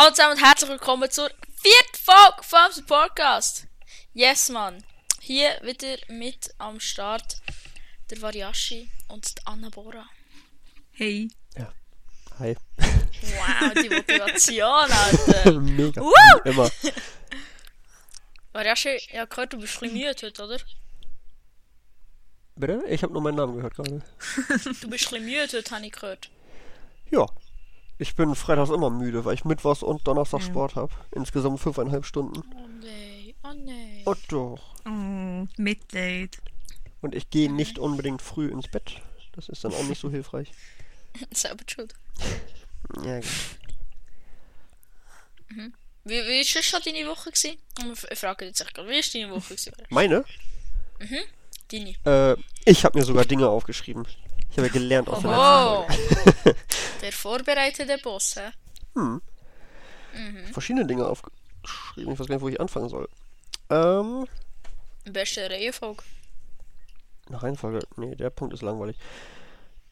Hallo zusammen und herzlich willkommen zur vierten Folge vom Podcast. Yes, Mann. Hier wieder mit am Start der Variashi und die Anna Bora. Hey. Ja. Hi. Wow, die Motivation, Alter. Mega. Woo! Immer. Variashi, ich habe gehört, du bist ein bisschen müde heute, oder? Bitte? Ich habe nur meinen Namen gehört gerade. Du bist ein bisschen müde heute, habe ich gehört. Ja. Ich bin freitags immer müde, weil ich Mittwochs und Donnerstag Ja. Sport habe. Insgesamt fünfeinhalb Stunden. Oh nee, oh nee. Oh doch. Oh, Mitleid. Und ich gehe nicht unbedingt früh ins Bett. Das ist dann auch nicht so hilfreich. Selber schuld. Ja, Wie, wie ist schon deine Woche gewesen? Ich frage jetzt echt gerade, wie ist deine Woche gewesen? meine? Deine. Äh, ich habe mir sogar Dinge aufgeschrieben. Ich habe ja gelernt aus der letzten Oh, Folge. der vorbereitete Boss, hä? Hm. Verschiedene Dinge aufgeschrieben. Ich weiß gar nicht, wo ich anfangen soll. Ähm, Beste Reihenfolge. Eine Reihenfolge. Nee, der Punkt ist langweilig.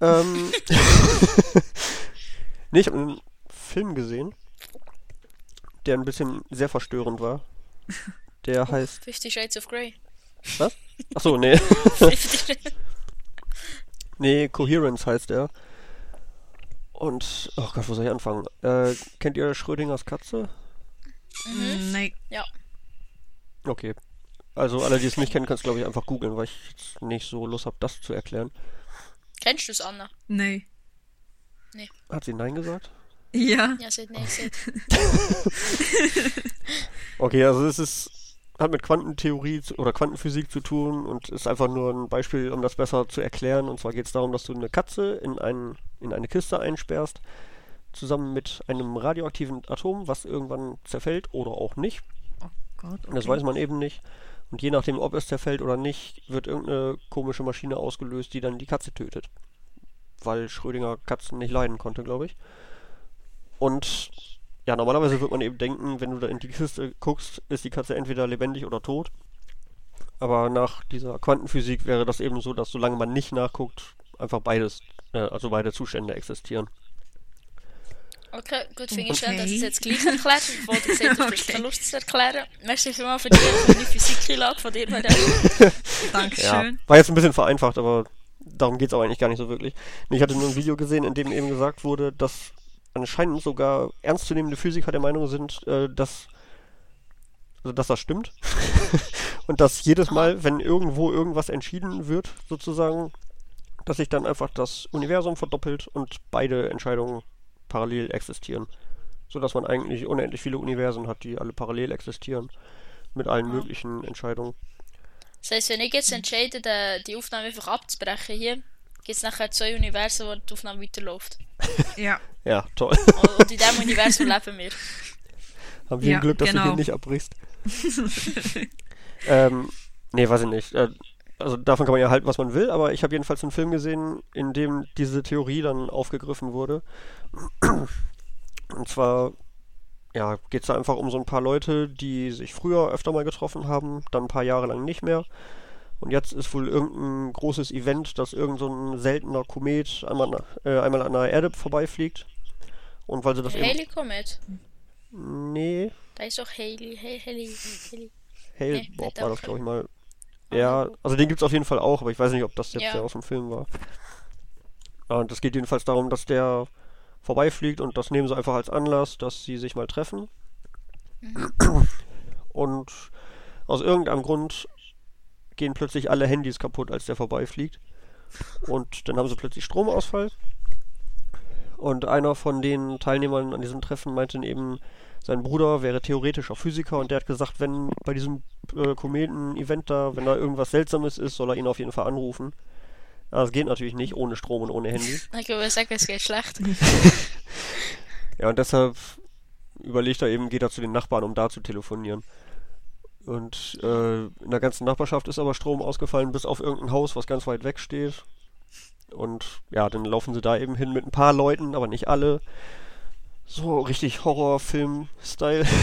Ähm. nee, ich habe einen Film gesehen, der ein bisschen sehr verstörend war. Der heißt. Fifty Shades of Grey. Was? Achso, nee. Nee, Coherence heißt er. Und. Oh Gott, wo soll ich anfangen? Äh, kennt ihr Schrödingers Katze? Mm, Nein. Ja. Okay. Also, alle, die es nicht kennen, können es, glaube ich, einfach googeln, weil ich jetzt nicht so Lust habe, das zu erklären. Kennst du es, Anna? Nein. Hat sie Nein gesagt? Ja. Ja, sie hat nicht gesagt. Okay, also es ist hat mit Quantentheorie oder Quantenphysik zu tun und ist einfach nur ein Beispiel, um das besser zu erklären. Und zwar geht es darum, dass du eine Katze in, ein, in eine Kiste einsperrst, zusammen mit einem radioaktiven Atom, was irgendwann zerfällt oder auch nicht. Oh Gott. Okay. Und das weiß man eben nicht. Und je nachdem, ob es zerfällt oder nicht, wird irgendeine komische Maschine ausgelöst, die dann die Katze tötet. Weil Schrödinger Katzen nicht leiden konnte, glaube ich. Und ja, normalerweise wird man eben denken, wenn du da in die Kiste guckst, ist die Katze entweder lebendig oder tot. Aber nach dieser Quantenphysik wäre das eben so, dass solange man nicht nachguckt, einfach beides, äh, also beide Zustände existieren. Okay, gut, finde ich schön, Okay. dass du es jetzt gleich erklärt hast, bevor du gesagt Okay. keine Lust zu erklären. Merci vielmals für die, für die Physiklage von dir. Maria. Ja, Dankeschön. war jetzt ein bisschen vereinfacht, aber darum geht es auch eigentlich gar nicht so wirklich. Ich hatte nur ein Video gesehen, in dem eben gesagt wurde, dass anscheinend sogar ernstzunehmende Physiker der Meinung sind, äh, dass, also dass das stimmt. Und dass jedes Mal, wenn irgendwo irgendwas entschieden wird, sozusagen, dass sich dann einfach das Universum verdoppelt und beide Entscheidungen parallel existieren. Sodass man eigentlich unendlich viele Universen hat, die alle parallel existieren. Mit allen Ah. möglichen Entscheidungen. Das heisst, wenn ich jetzt entscheide, die- die Aufnahme einfach abzubrechen hier, gibt es nachher zwei Universen, wo die Aufnahme weiterläuft. Ja. Ja, toll. Und- Und in diesem Universum leben wir. Haben wir Ja, ein Glück, dass du genau. hier nicht abbrichst. ähm, nee, weiß ich nicht. Äh, also davon kann man ja halten, was man will, aber ich habe jedenfalls einen Film gesehen, in dem diese Theorie dann aufgegriffen wurde. Und zwar, ja, geht es da einfach um so ein paar Leute, die sich früher öfter mal getroffen haben, dann ein paar Jahre lang nicht mehr. Und jetzt ist wohl irgendein großes Event, dass irgend so ein seltener Komet einmal, äh, einmal an der Erde vorbeifliegt. Und weil sie das eben... Haley Comet. Nee, Da ist auch Haley. Haley. Haley. Hale Nee, Bob war das, glaube ich mal. Ja, also den gibt's auf jeden Fall auch, aber ich weiß nicht, ob das jetzt Ja. der aus dem Film war. Ja, Und es geht jedenfalls darum, dass der vorbeifliegt und das nehmen sie einfach als Anlass, dass sie sich mal treffen. Und aus irgendeinem Grund gehen plötzlich alle Handys kaputt, als der vorbeifliegt. Und dann haben sie plötzlich Stromausfall. Und einer von den Teilnehmern an diesem Treffen meinte eben, sein Bruder wäre theoretischer Physiker und der hat gesagt, wenn bei diesem äh, Kometen-Event da, wenn da irgendwas Seltsames ist, soll er ihn auf jeden Fall anrufen. Aber es geht natürlich nicht ohne Strom und ohne Handy. Ich würde sagen, es geht schlecht. Ja, und deshalb überlegt er eben, geht er zu den Nachbarn, um da zu telefonieren. Und äh, in der ganzen Nachbarschaft ist aber Strom ausgefallen, bis auf irgendein Haus, was ganz weit weg steht. Und ja, dann laufen sie da eben hin mit ein paar Leuten, aber nicht alle. So richtig Horrorfilm-Style.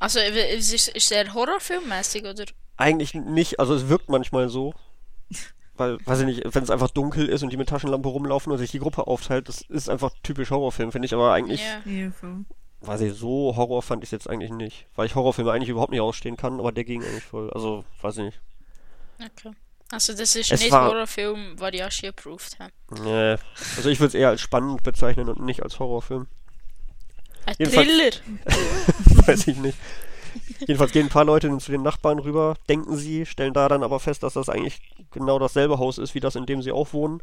Also, ist, ist, ist der Horrorfilmmäßig, oder? Eigentlich nicht, also es wirkt manchmal so. Weil, weiß ich nicht, wenn es einfach dunkel ist und die mit Taschenlampe rumlaufen und sich die Gruppe aufteilt, das ist einfach typisch Horrorfilm, finde ich, aber eigentlich Ja. Weiß ich, so Horror fand ich jetzt eigentlich nicht. Weil ich Horrorfilme eigentlich überhaupt nicht ausstehen kann, aber der ging eigentlich voll. Also, weiß ich nicht. Okay. Also das ist Es nicht war- Horrorfilm, was Yashi approved hat. Nee. Also ich würde es eher als spannend bezeichnen und nicht als Horrorfilm. Ein Thriller. weiß ich nicht. Jedenfalls gehen ein paar Leute zu den Nachbarn rüber, denken sie, stellen da dann aber fest, dass das eigentlich genau dasselbe Haus ist, wie das, in dem sie auch wohnen.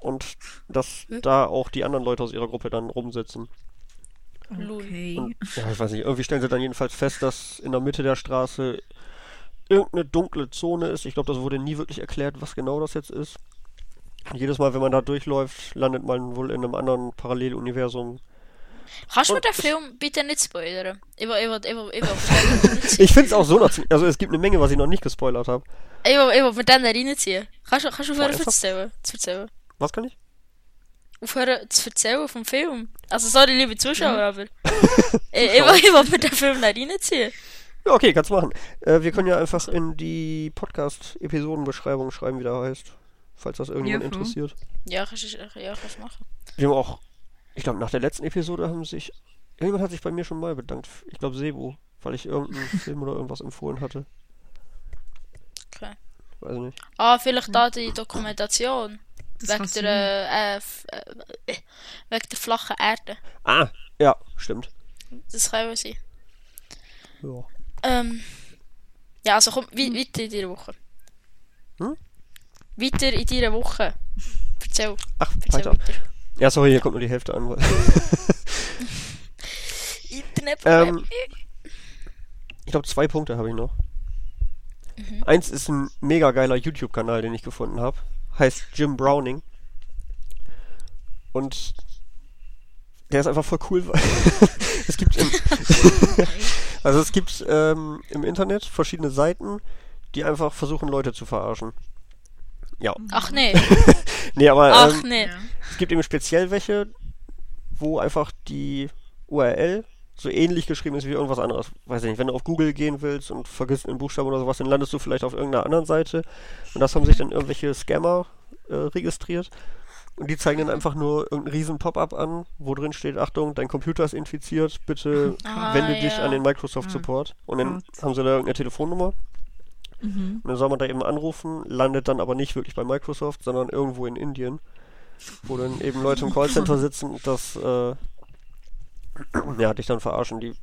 Und dass da auch die anderen Leute aus ihrer Gruppe dann rumsitzen. Okay. Und, ja, ich weiß nicht, irgendwie stellen sie dann jedenfalls fest, dass in der Mitte der Straße irgendeine dunkle Zone ist. Ich glaube, das wurde nie wirklich erklärt, was genau das jetzt ist. Und jedes Mal, wenn man da durchläuft, landet man wohl in einem anderen Paralleluniversum. Kannst du mir den Film bitte nicht spoilern? Ich will, ich will, ich will, ich will, ich will, Ich finde es auch so noch, zie- also es gibt eine Menge, was ich noch nicht gespoilert habe. ich will, ich will mit denen reinziehen. Kannst du, kannst du? Zu erzählen? Was kann ich? Aufhören zu erzählen vom Film? Also sorry, liebe Zuschauer, aber ich, ich, will, ich mit dem Film nicht reinziehen. Ja, okay, kannst machen. Äh, wir können ja einfach in die Podcast-Episodenbeschreibung schreiben, wie der heißt. Falls das irgendjemand Ja, voll. interessiert. Ja, du ja, du machen. Wir haben auch, ich glaube, nach der letzten Episode haben sich, irgendjemand hat sich bei mir schon mal bedankt. Ich glaube, Sebo, weil ich irgendeinen Film oder irgendwas empfohlen hatte. Okay. Weiß ich nicht. Ah, vielleicht da die Dokumentation. Das Wegen der, äh, äh, wegen der flachen Erde. Ah, ja, stimmt. Das kann ja sein. Ja. Ähm, ja, also komm, wei- weiter in deiner Woche. Hm? Weiter in deiner Woche. Erzähl, Ach, erzähl weiter. weiter. Ja, sorry, hier kommt nur die Hälfte an. weil- Internet. Ähm, Ich glaube, zwei Punkte habe ich noch. Eins ist ein mega geiler YouTube-Kanal, den ich gefunden habe. Heißt Jim Browning. Und der ist einfach voll cool, weil es gibt im, also es gibt ähm, im Internet verschiedene Seiten, die einfach versuchen, Leute zu verarschen. Ja. Ach nee, Nee, aber ach ähm, nee. Es gibt eben speziell welche, wo einfach die URL so ähnlich geschrieben ist wie irgendwas anderes. Weiß ich nicht, wenn du auf Google gehen willst und vergisst einen Buchstaben oder sowas, dann landest du vielleicht auf irgendeiner anderen Seite. Und das haben sich dann irgendwelche Scammer äh, registriert. Und die zeigen dann einfach nur irgendeinen riesen Pop-up an, wo drin steht, Achtung, dein Computer ist infiziert, bitte Ah, wende dich ja. an den Microsoft Support. Und dann Gott. haben sie da irgendeine Telefonnummer. Mhm. Und dann soll man da eben anrufen, landet dann aber nicht wirklich bei Microsoft, sondern irgendwo in Indien, wo dann eben Leute im Callcenter sitzen und das, äh, ja, dich dann verarschen. Die,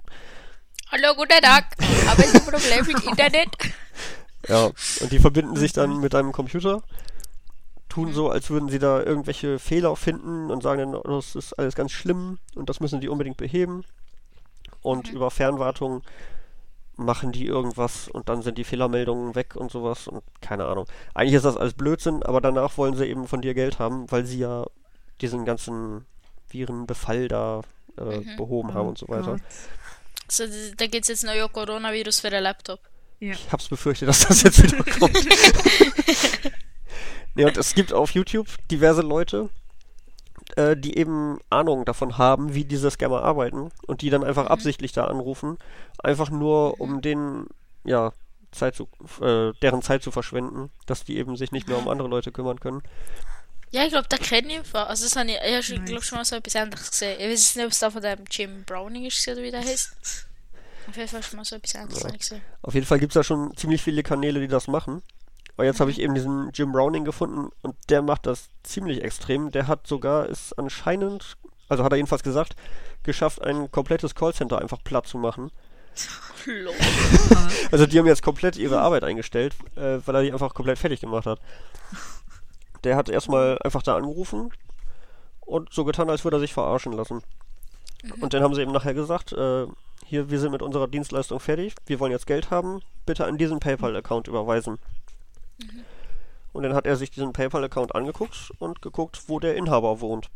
Hallo, guten Tag. Haben Sie ein Problem mit Internet? ja, und die verbinden sich dann mit deinem Computer, tun so, als würden sie da irgendwelche Fehler finden und sagen dann, oh, das ist alles ganz schlimm und das müssen die unbedingt beheben. Und über Fernwartung machen die irgendwas und dann sind die Fehlermeldungen weg und sowas und keine Ahnung. Eigentlich ist das alles Blödsinn, aber danach wollen sie eben von dir Geld haben, weil sie ja diesen ganzen Virenbefall da äh, behoben haben und so weiter. Gott. Also, da gibt es jetzt neue Coronavirus für den Laptop. Ja. Ich hab's befürchtet, dass das jetzt wieder kommt. nee, und es gibt auf YouTube diverse Leute, äh, die eben Ahnung davon haben, wie diese Scammer arbeiten und die dann einfach absichtlich da anrufen, einfach nur um den, ja, Zeit zu, äh, deren Zeit zu verschwenden, dass die eben sich nicht mehr um andere Leute kümmern können. Ja, ich glaube, den kenne ich. Fall. Also, das habe ich, ich Nice. glaub, schon mal so etwas Ähnliches gesehen. Ich weiß nicht, ob es da von dem Jim Browning ist, oder wie der heißt. Auf jeden Fall schon mal so etwas Ähnliches ich gesehen. Auf jeden Fall gibt's da schon ziemlich viele Kanäle, die das machen. Aber jetzt habe ich eben diesen Jim Browning gefunden und der macht das ziemlich extrem. Der hat sogar es anscheinend, also hat er jedenfalls gesagt, geschafft, ein komplettes Callcenter einfach platt zu machen. Also die haben jetzt komplett ihre Arbeit eingestellt, äh, weil er die einfach komplett fertig gemacht hat. Der hat erstmal einfach da angerufen und so getan, als würde er sich verarschen lassen. Und dann haben sie eben nachher gesagt, äh, hier, wir sind mit unserer Dienstleistung fertig, wir wollen jetzt Geld haben, bitte an diesen PayPal-Account überweisen. Und dann hat er sich diesen PayPal-Account angeguckt und geguckt, wo der Inhaber wohnt.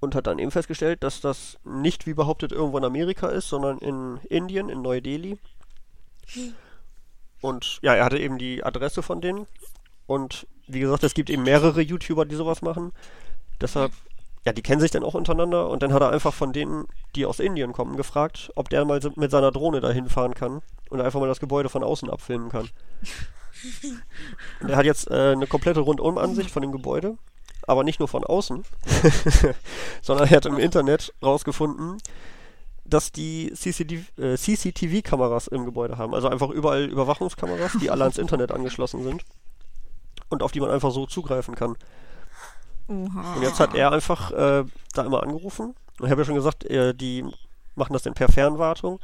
Und hat dann eben festgestellt, dass das nicht wie behauptet irgendwo in Amerika ist, sondern in Indien, in Neu-Delhi. Und ja, er hatte eben die Adresse von denen. Und wie gesagt, es gibt eben mehrere YouTuber, die sowas machen. Deshalb, ja, die kennen sich dann auch untereinander. Und dann hat er einfach von denen, die aus Indien kommen, gefragt, ob der mal mit seiner Drohne dahin fahren kann und einfach mal das Gebäude von außen abfilmen kann. und er hat jetzt äh, eine komplette Rundumansicht von dem Gebäude. aber nicht nur von außen, sondern er hat im Internet rausgefunden, dass die CCTV, äh, CCTV-Kameras im Gebäude haben. Also einfach überall Überwachungskameras, die alle ans Internet angeschlossen sind und auf die man einfach so zugreifen kann. Oha. Und jetzt hat er einfach äh, da immer angerufen. Und ich habe ja schon gesagt, äh, die machen das dann per Fernwartung.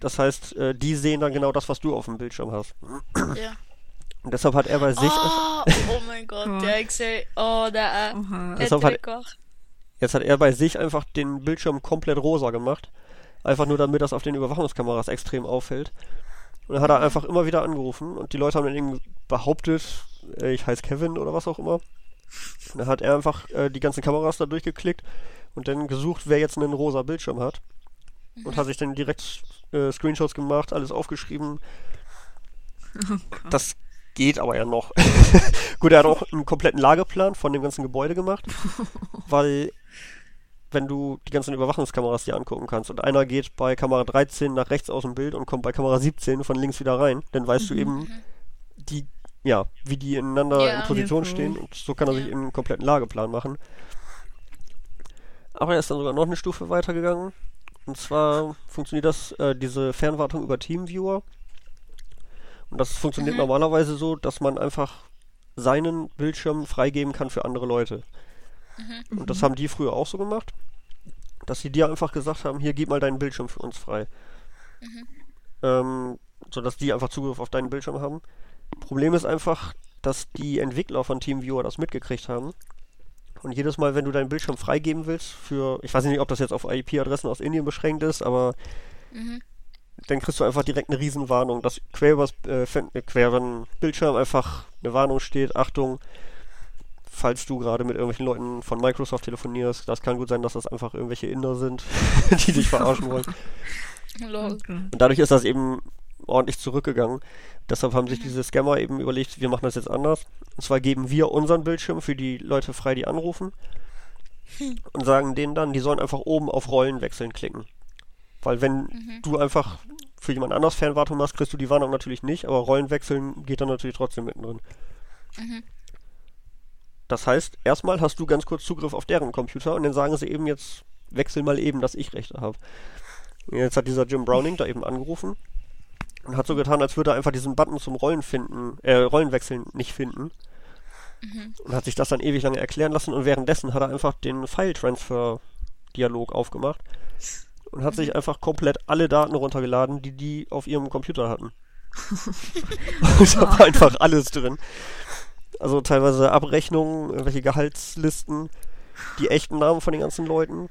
Das heißt, äh, die sehen dann genau das, was du auf dem Bildschirm hast. Ja. Und deshalb hat er bei sich einfach, Oh, oh mein Gott, ja, ich sehe. Oh, der. Oha. Äh, Deshalb hat jetzt hat er bei sich einfach den Bildschirm komplett rosa gemacht. Einfach nur damit das auf den Überwachungskameras extrem auffällt. Und dann hat er einfach immer wieder angerufen und die Leute haben dann eben behauptet, ich heiße Kevin oder was auch immer. Dann hat er einfach äh, die ganzen Kameras da durchgeklickt und dann gesucht, wer jetzt einen rosa Bildschirm hat. Und hat sich dann direkt äh, Screenshots gemacht, alles aufgeschrieben. Das geht aber ja noch. Gut, er hat auch einen kompletten Lageplan von dem ganzen Gebäude gemacht, weil wenn du die ganzen Überwachungskameras dir angucken kannst und einer geht bei Kamera 13 nach rechts aus dem Bild und kommt bei Kamera 17 von links wieder rein, dann weißt du eben die, ja, wie die ineinander Ja. in Position Ja, stehen und so kann er sich Ja. einen kompletten Lageplan machen. Aber er ist dann sogar noch eine Stufe weitergegangen. Und zwar funktioniert das, äh, diese Fernwartung über Teamviewer. Und das funktioniert Mhm. normalerweise so, dass man einfach seinen Bildschirm freigeben kann für andere Leute. Und das haben die früher auch so gemacht, dass sie dir einfach gesagt haben, hier, gib mal deinen Bildschirm für uns frei. Ähm, sodass die einfach Zugriff auf deinen Bildschirm haben. Problem ist einfach, dass die Entwickler von TeamViewer das mitgekriegt haben. Und jedes Mal, wenn du deinen Bildschirm freigeben willst für, ich weiß nicht, ob das jetzt auf IP-Adressen aus Indien beschränkt ist, aber Mhm. dann kriegst du einfach direkt eine Riesenwarnung, dass quer übers äh, äh, quer über den Bildschirm einfach eine Warnung steht, Achtung, falls du gerade mit irgendwelchen Leuten von Microsoft telefonierst, das kann gut sein, dass das einfach irgendwelche Inder sind, die dich verarschen wollen. Und dadurch ist das eben ordentlich zurückgegangen. Deshalb haben sich diese Scammer eben überlegt, wir machen das jetzt anders. Und zwar geben wir unseren Bildschirm für die Leute frei, die anrufen. Und sagen denen dann, die sollen einfach oben auf Rollen wechseln klicken. Weil wenn du einfach für jemand anders Fernwartung machst, kriegst du die Warnung natürlich nicht, aber Rollen wechseln geht dann natürlich trotzdem mittendrin. Das heißt, erstmal hast du ganz kurz Zugriff auf deren Computer und dann sagen sie eben jetzt, wechsel mal eben, dass ich Rechte habe. Jetzt hat dieser Jim Browning da eben angerufen und hat so getan, als würde er einfach diesen Button zum Rollen finden, äh, Rollenwechseln nicht finden. Und hat sich das dann ewig lange erklären lassen und währenddessen hat er einfach den File-Transfer-Dialog aufgemacht und hat sich einfach komplett alle Daten runtergeladen, die die auf ihrem Computer hatten. und da war einfach alles drin. Also teilweise Abrechnungen, irgendwelche Gehaltslisten, die echten Namen von den ganzen Leuten.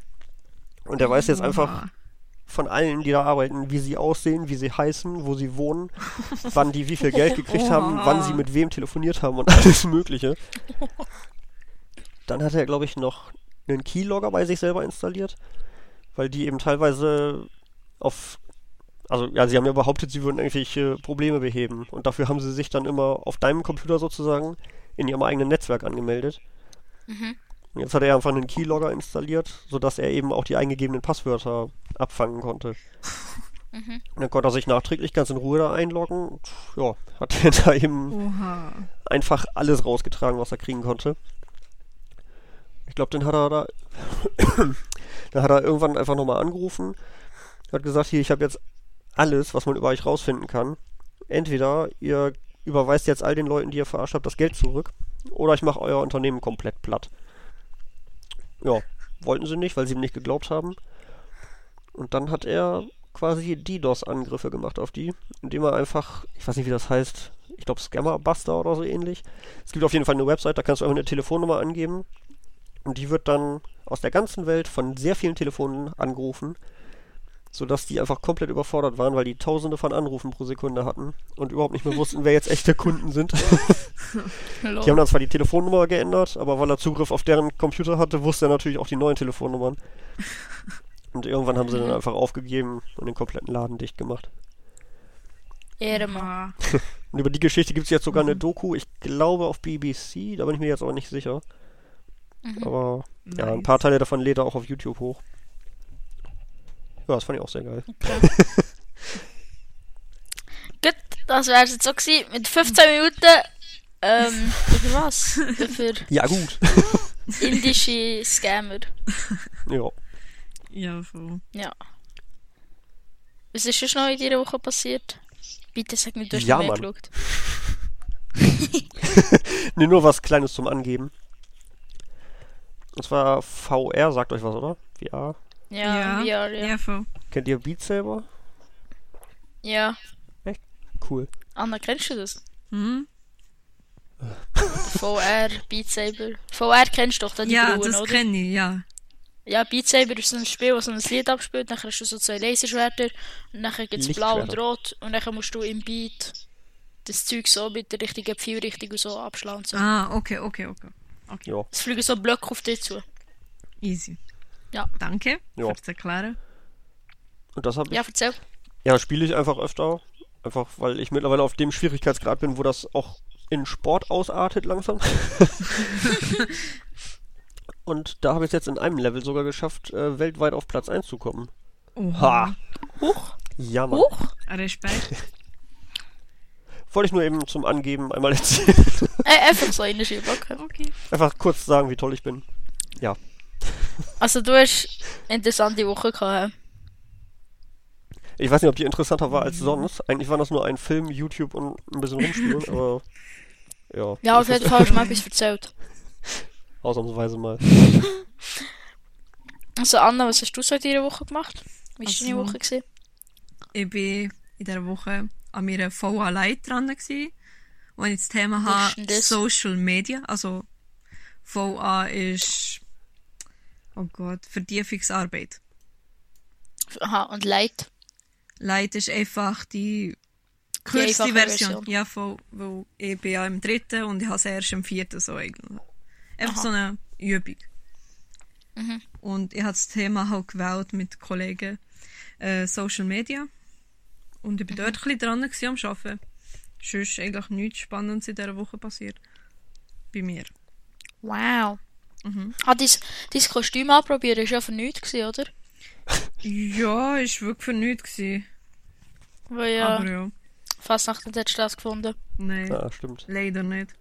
Und er weiß jetzt einfach. Von allen, die da arbeiten, wie sie aussehen, wie sie heißen, wo sie wohnen, wann die wie viel Geld gekriegt haben, Oha. wann sie mit wem telefoniert haben und alles Mögliche. Dann hat er, glaube ich, noch einen Keylogger bei sich selber installiert, weil die eben teilweise auf. Also, ja, sie haben ja behauptet, sie würden irgendwelche Probleme beheben. Und dafür haben sie sich dann immer auf deinem Computer sozusagen in ihrem eigenen Netzwerk angemeldet. Und jetzt hat er einfach einen Keylogger installiert, sodass er eben auch die eingegebenen Passwörter abfangen konnte. Und dann konnte er sich nachträglich ganz in Ruhe da einloggen. Und, ja, hat er da eben Oha. einfach alles rausgetragen, was er kriegen konnte. Ich glaube, dann hat er da. dann hat er irgendwann einfach nochmal angerufen. Hat gesagt, hier, ich habe jetzt alles, was man über euch rausfinden kann. Entweder ihr überweist jetzt all den Leuten, die ihr verarscht habt, das Geld zurück. Oder ich mache euer Unternehmen komplett platt. Ja, wollten sie nicht, weil sie ihm nicht geglaubt haben. Und dann hat er quasi DDoS-Angriffe gemacht auf die, indem er einfach, ich weiß nicht, wie das heißt, ich glaube Scammer-Buster oder so ähnlich. Es gibt auf jeden Fall eine Website, da kannst du einfach eine Telefonnummer angeben und die wird dann aus der ganzen Welt von sehr vielen Telefonen angerufen, sodass die einfach komplett überfordert waren, weil die tausende von Anrufen pro Sekunde hatten und überhaupt nicht mehr wussten, wer jetzt echte Kunden sind. Die haben dann zwar die Telefonnummer geändert, aber weil er Zugriff auf deren Computer hatte, wusste er natürlich auch die neuen Telefonnummern. Und irgendwann haben sie dann einfach aufgegeben und den kompletten Laden dicht gemacht. Oha. Und über die Geschichte gibt es jetzt sogar eine Doku, ich glaube auf BBC, da bin ich mir jetzt aber nicht sicher. Aber ja, ein Nice. paar Teile davon lädt er auch auf YouTube hoch. Ja, das fand ich auch sehr geil. Gut, das wäre jetzt so gewesen. Mit 15 Minuten Ähm, über was? über Ja, gut. indische Scammer. ja. Ja, voll. Ja. Was ist schon noch in dieser Woche passiert? Bitte sag mir, du hast Ja, noch mehr Mann. geschaut. Nee, nur was Kleines zum Angeben. Und zwar VR, sagt euch was, oder? VR. Ja, ja, ja. ja voll. Kennt ihr Beat Saber? ja. Cool. Anna, kennst du das? Hm? VR, Beat Saber. VR kennst du doch, dann die Ja, Bruen, das oder? kenne ich, ja. Ja, Beat Saber ist so ein Spiel, das so ein Lied abspielt, dann hast du so zwei Laserschwerter und dann gibt es blau und rot und dann musst du im Beat das Zeug so mit der richtigen Pfeilrichtung und so abschlagen und so. Ah, okay, okay, okay. Okay, Ja. Es fliegen so Blöcke auf dich zu. easy. Ja. Danke Ja. fürs Erklären. Und das habe ich. Ja, Ja, erzähl. spiele ich einfach öfter. Einfach weil ich mittlerweile auf dem Schwierigkeitsgrad bin, wo das auch in Sport ausartet langsam. Und da habe ich es jetzt in einem Level sogar geschafft, äh, weltweit auf Platz 1 zu kommen. Oha. Ha! Huch, Ja, Mann. huch. Respekt. Wollte ich nur eben zum Angeben einmal erzählen. Äh, einfach so okay. Okay. Einfach kurz sagen, wie toll ich bin. Ja. Also du hast eine interessante Woche gehabt. Ich weiß nicht, ob die interessanter war als sonst. Eigentlich war das nur ein Film, YouTube und ein bisschen rumspielen, aber ja. Ja, auf jeden Fall hast du mir etwas erzählt. Ausnahmsweise mal. Also Anna, was hast du so in dieser Woche gemacht? Wie war deine Also- Woche? Gewesen? Ich bin in dieser Woche an meiner VA Light dran gewesen, wo ich das Thema habe? Social Media. Also, VA ist, oh Gott, Vertiefungsarbeit. Aha, und Leid. Light ist einfach die Die kürzeste einfache Version. Version. Ja, voll, weil ich bin ja im dritten und ich habe es erst im vierten so eigentlich. Einfach Aha. so eine Übung. Mhm. Und ich habe das Thema halt gewählt mit Kollegen äh, Social Media. Und ich bin Mhm. dort ein bisschen dran am Arbeiten. Sonst eigentlich nichts Spannendes in dieser Woche passiert. Bei mir. Wow. Mhm. Hat dein, dein Kostüm anprobiert? Das war ja für nichts, oder? Ja, ist wirklich für nichts gewesen. Weil ja, Aber ja, Fastnacht hat stattgefunden. nein, Ja, stimmt. leider nicht.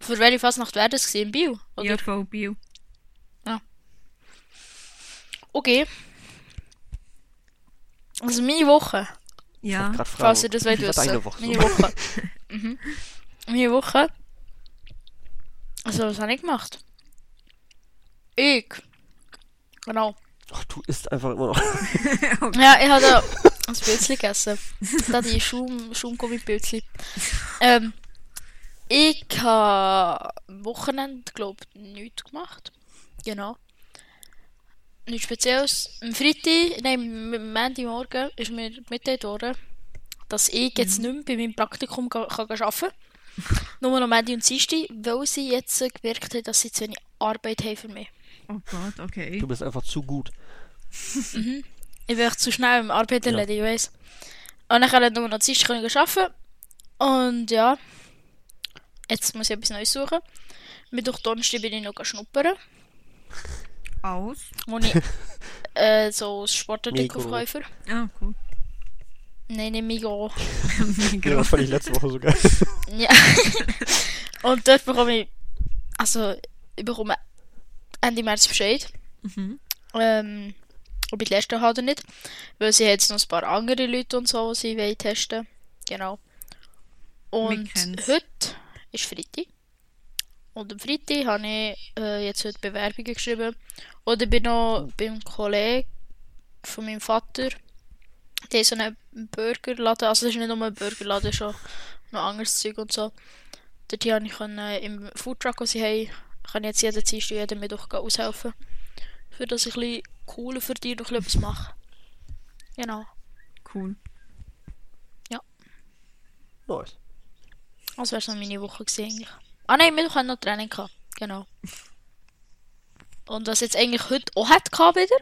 Für welche Fastnacht wäre das gewesen? In Bio? Oder? Ja, voll Bio. Okay. Also meine Woche. Ja, Falls ihr fragen, das wollt wissen. deine Woche so? Meine Woche. mhm. Meine Woche. Also, was habe ich gemacht? Ich. Genau. Ach, du isst einfach immer noch. Ja, ich habe da ein Pilzli gegessen. Da die Schaum, Schaumgummi-Pilzli. Ähm, ich habe am Wochenende, glaube ich, nichts gemacht. Genau. Nichts Spezielles. Am Freitag, nein, am Montagmorgen ist mir mitgeteilt worden, dass ich jetzt nicht mehr bei meinem Praktikum ga- kann arbeiten kann. Nur noch Montag und Dienstag, weil sie jetzt gemerkt haben, dass sie zu wenig Arbeit haben für mich. Oh Gott, okay. Du bist einfach zu gut. Ich bin zu schnell im Arbeit Ja. ich weiss. Und dann kann ich nur noch können arbeiten. Und ja, jetzt muss ich etwas Neues suchen. Mittwoch, Donnerstag bin ich noch schnuppern, Aus. wo ich äh, so als Sportartikelverkäufer. Ah, cool. Nein, nicht Migros. Ja, das fand ich letzte Woche so geil. Ja. Und dort bekomme ich, also, ich bekomme Ende März Bescheid. Mhm. Ähm, ob ich die Liste habe oder nicht. Weil sie jetzt noch ein paar andere Leute und so, die sie wollen testen. Genau. Und heute ist Freitag. Und am Freitag habe ich äh, jetzt heute Bewerbungen geschrieben. Oder bin noch beim Kollegen von meinem Vater. Der ist so einen Burgerladen. Also, das ist nicht nur ein Burgerladen, schon noch anderes Zeug und so. Dort habe ich können, im Foodtruck, den sie haben, kann jetzt jeden Dienstag, jeden Mittwoch aushelfen. Für dass ich ein bisschen cooler für dich noch etwas mache. Genau. Cool. Nice. Das wäre so meine Woche gewesen eigentlich. Ah nein, Mittwoch hatte noch Training. Gehabt. Genau. Und was jetzt eigentlich heute auch hat gehabt wieder.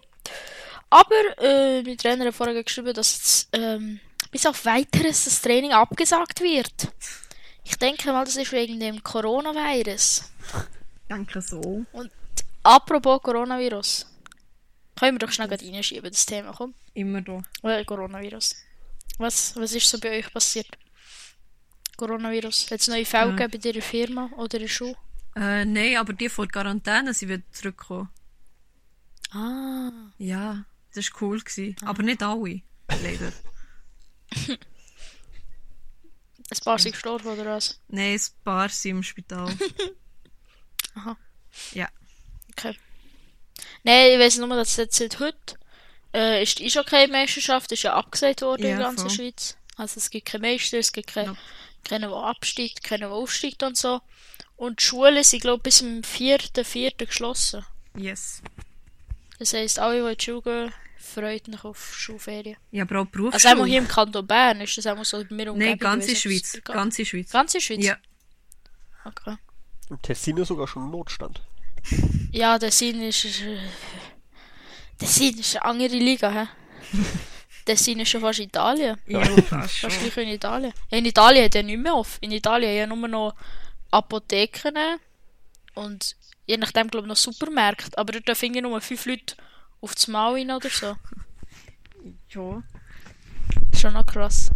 Aber äh, mein Trainer hat vorher geschrieben, dass jetzt, ähm, bis auf weiteres das Training abgesagt wird. Ich denke mal, das ist wegen dem Coronavirus. Danke so. Apropos Coronavirus. Können wir doch schnell gerade reinschieben, das Thema, komm. Immer da. Äh, Coronavirus. Was, was ist so bei euch passiert? Coronavirus? Hat es neue Fälle Ja. gegeben bei deiner Firma oder in der Schule? Äh, nein, aber die vor der Quarantäne sind wieder zurückgekommen. Ah. Ja, das war cool. Gewesen. Aber nicht alle, leider. Ein paar sind gestorben oder was? Nein, ein paar sind im Spital. Aha. Ja. Okay. Nein, ich weiß nur, dass jetzt seit heute äh, ist die Eishockey-Meisterschaft ist ja abgesagt worden in Ja, der ganzen voll. Schweiz. Also es gibt keinen Meister, es gibt keinen, Nope. keinen, der absteigt, keinen, der aufsteigt und so. Und die Schulen sind, glaube ich, bis zum 4.4. geschlossen. Yes. Das heisst, alle, die in die Schule gehen, freuen sich auf Schulferien. Ja, aber auch Also einmal Berufsschule. hier im Kanton Bern ist das einmal so bei mir Nein, ganze Schweiz. es- Ganze Schweiz. Ganze Schweiz? Ja. Okay. Im Tessin ist sogar schon Notstand. Ja, der Sinn ist. äh, Der Sinn ist eine andere Liga, hä? Der Sinn ist schon fast Italien. Ja, fast schon. Fast gleich in Italien. Ja, in Italien hat er nicht mehr auf. In Italien haben ja nur noch Apotheken und je nachdem, glaube ich, noch Supermärkte. Aber dort dürfen irgendwie nur fünf Leute auf das Maul rein oder so. Ja, schon noch krass.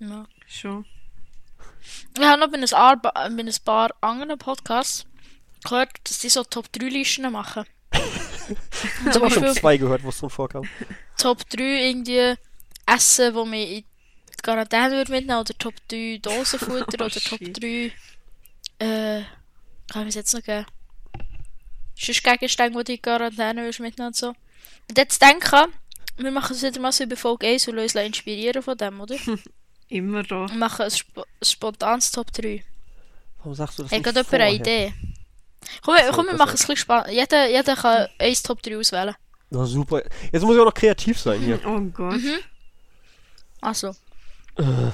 Ja. schon. Ich habe noch bei ein, Arbe bei ein paar anderen Podcasts gehört, dass die so Top-3-Listen machen. Ich habe schon zwei gehört, wo es drin vorkam. Top 3 irgendwie Essen, wo man in die Quarantäne würde mitnehmen oder Top 3 Dosenfutter Oh, oder Top shit. 3 äh, kann ich es jetzt noch geben? Sonst Gegenstände, die du in die Quarantäne würdest mitnehmen und so. Und jetzt denken, wir machen es wieder mal so über Folge 1 und lassen uns inspirieren von dem, oder? Immer da. Wir machen ein, Sp ein spontanes Top 3. Warum sagst du das Hat nicht gerade jemand eine? Idee? Komm, wir- So, komm wir machen es ein bisschen spannend. Jeder, jeder kann eins Top 3 auswählen. Na super. Jetzt muss ich auch noch kreativ sein hier. Oh Gott. Mhm. Also, Äh,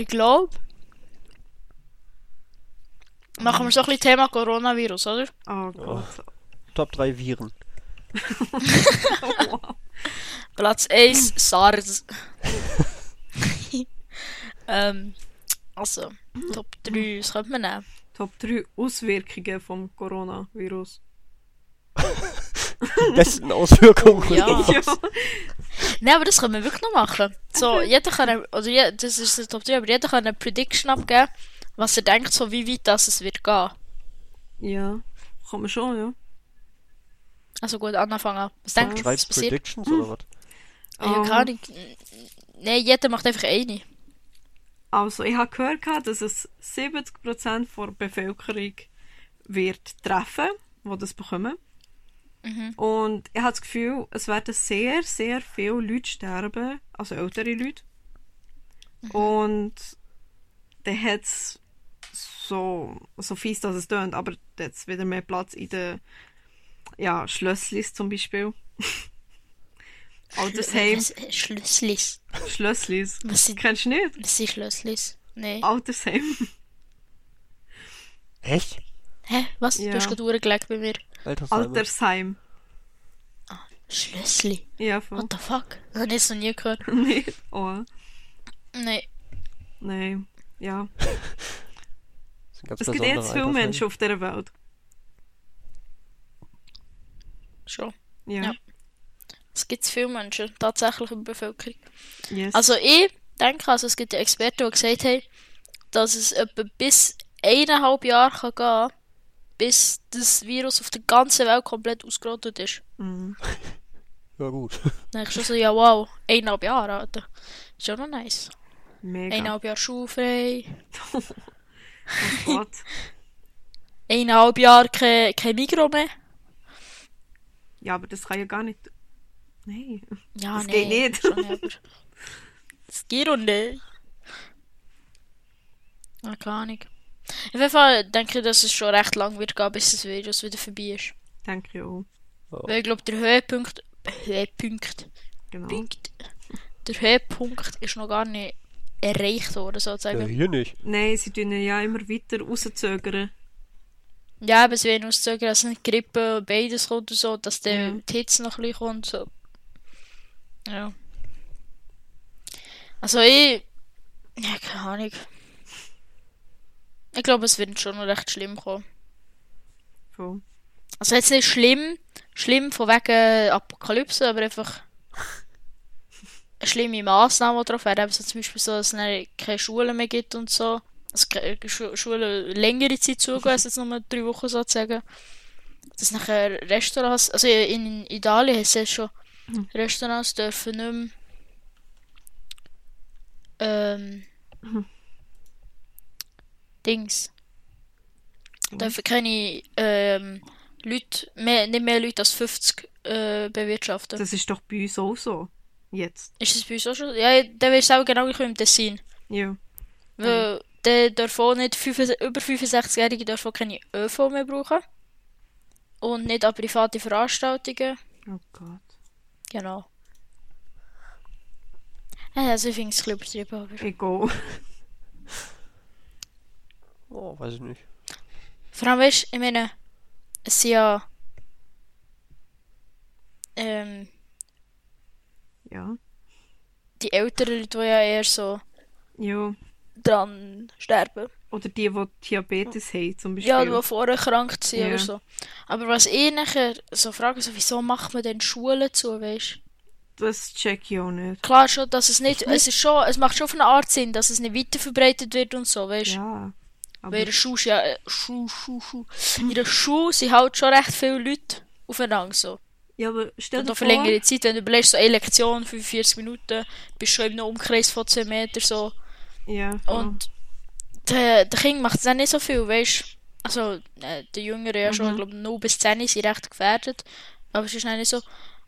ich glaube. Machen wir so ein bisschen Thema Coronavirus, oder? Oh Gott. Top 3 Viren. Platz 1, SARS. Ähm, also, Top 3, was könnte man nehmen? Top 3 Auswirkungen vom Coronavirus. Die besten Auswirkungen. Ja. Ja. Nein, aber das können wir wirklich noch machen. So, jeder kann, eine, also je, das ist der Top 3, aber jeder kann eine Prediction abgeben, was er denkt, so wie weit das es wird gehen. Ja. Kann man schon, ja. Also gut, anfangen. Was denkst du, was passiert? Predictions oder was? Ja, keine Ahnung. Nein, jeder macht einfach eine. Also, ich habe gehört, dass es 70% der Bevölkerung wird treffen, die das bekommen. Mhm. Und ich habe das Gefühl, es werden sehr, sehr viele Leute sterben, also ältere Leute. Und dann hat es so, so fies, dass es tönt, aber hat wieder mehr Platz in den ja, Schlösslis zum Beispiel. Altersheim, Was- äh, Schlüsselis. Schlösslis. Was sind, Kennst du nicht? was sind Schlüsselis? Nein. Altersheim. Echt? Hä? Was? Ja. Du hast gerade durchgelegt bei mir. Altersheime. Altersheim. Schlüsseli. Ja, voll. What the fuck? Das habe ich jetzt noch nie gehört. Nicht? Oh, Nein. nein. Ja. Es gibt jetzt viele Altersheime. Menschen auf dieser Welt. Schon. Ja. Ja. Es gibt viele Menschen, tatsächlich in der Bevölkerung. Yes. Also ich denke, also es gibt ja Experten, die gesagt haben, dass es etwa bis eineinhalb Jahre kann gehen bis das Virus auf der ganzen Welt komplett ausgerottet ist. Mhm. Ja gut. Dann ich schon so, ja wow, eineinhalb Jahre, Alter. Ist schon noch nice. Mega. Eineinhalb Jahre schulfrei, Oh Gott. eineinhalb Jahre kein, kein Mikro mehr. Ja, aber das kann ja gar nicht. Nein. Ja, Das nee, geht nicht. Schon, aber das geht auch nicht. Ja, keine Ahnung. Auf jeden Fall denke ich, dass es schon recht lang wird gehen, bis das Virus wieder vorbei ist. Denke ich auch. Weil ich glaube, der Höhepunkt, Höhepunkt, Genau. Punkt, der Höhepunkt ist noch gar nicht erreicht worden, Ja, sozusagen. hier nicht. Nein, sie tun ja immer weiter rauszögern. Ja, aber es werden auszögern, dass nicht Grippe, beides kommt und so, dass der Mhm. die Hitze noch ein bisschen kommt. So. Ja. Also ich. Ja, keine Ahnung. Ich glaube, es wird schon noch recht schlimm kommen. Voll. Also jetzt nicht schlimm, schlimm von wegen Apokalypse, aber einfach. schlimme Massnahmen die drauf wären. Eben so zum Beispiel so, dass es keine Schulen mehr gibt und so. Also keine Schu Schulen längere Zeit zugehen, als jetzt nur drei Wochen sozusagen. Dass nachher Restaurants, also in Italien ist es schon, Mhm. Restaurants dürfen nicht mehr ähm, Mhm. Dings. Mhm. Dürfen keine ähm, Leute, mehr, nicht mehr Leute als 50 äh, bewirtschaften. Das ist doch bei uns auch so. Jetzt. Ist das bei uns auch schon? Ja, dann wäre es auch genau gleich im Tessin. Ja. Weil der darf auch nicht, 65 über 65-Jährige dürfen auch keine ÖV mehr brauchen. Und nicht an private Veranstaltungen. Oh Gott. Genau. Ja, also ich aber... Egal. Oh, weiß ich nicht. Vor allem, weißt du, ich meine, es sind ja... Ähm, Ja. die älteren Leute, die ja eher so Ja. dran sterben. Oder die, die Diabetes haben, zum Beispiel. Ja, die vorher krank sind Ja. oder so. Aber was ich nachher so frage, so, wieso macht man denn Schulen zu, weißt Das check ich auch nicht. Klar schon, dass es nicht, es ist schon, es macht schon auf eine Art Sinn, dass es nicht weiter verbreitet wird und so, weißt Ja. Aber Weil in der Schule, ja, äh, Schuh, Schuh, Schuh. In der Schule sind halt schon recht viele Leute aufeinander so. ja, aber stell Und dir auch für vor, längere Zeit, wenn du überlegst, so eine Lektion, 45 Minuten, bist du schon einem Umkreis von 10 Metern so. Ja, voll. Und der, der Kind macht es dann nicht so viel, weißt du? Also, äh, der Jüngere ja schon, Mhm. ich glaube, 0 bis 10 sind recht gefährdet. Aber es ist dann nicht so.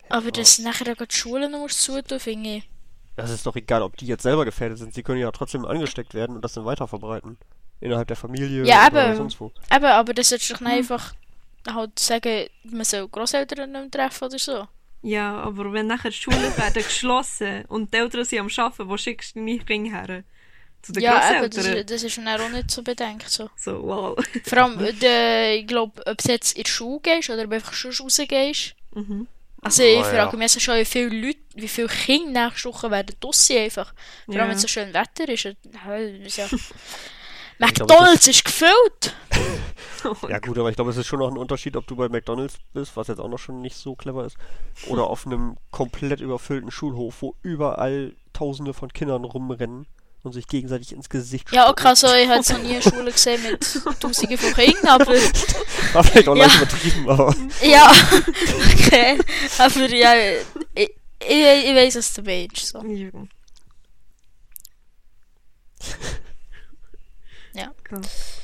Aber dass nachher auch die Schulen noch zutun, finde ich. Das ist doch egal, ob die jetzt selber gefährdet sind. Sie können ja trotzdem angesteckt werden und das dann weiter verbreiten. Innerhalb der Familie Ja, oder aber- sonst wo. Eben, aber das du doch nicht einfach halt sagen, man soll Großeltern nicht treffen oder so. ja, aber wenn nachher die Schulen werden geschlossen und die Eltern sind am Arbeiten, wo schickst du deine Kinder her? Zu den ja, eben, das, Grosseltern? das ist dann auch nicht so bedenkt. So. So, wow. Vor allem, der, ich glaube, ob du jetzt in die Schule gehst oder ob du einfach schon rausgehst. Mhm. Also ich Oh, frage ja. mich schon, wie viele Leute, wie viele Kinder nächste Woche werden draussen einfach. Vor allem, Ja. wenn es so schön Wetter ist. Ja, das ist ja... glaube, McDonalds ist gefüllt! Ja gut, aber ich glaube, es ist schon noch ein Unterschied, ob du bei McDonalds bist, was jetzt auch noch schon nicht so clever ist, oder auf einem komplett überfüllten Schulhof, wo überall Tausende von Kindern rumrennen und sich gegenseitig ins Gesicht Ja, spucken. okay, also ich habe jetzt noch nie eine Schule gesehen mit Kindern, aber... War vielleicht auch Ja. leicht übertrieben, aber Ja, okay. Aber ja, ich, ich, ich weiß, was du meinst. So. Ja. Krass.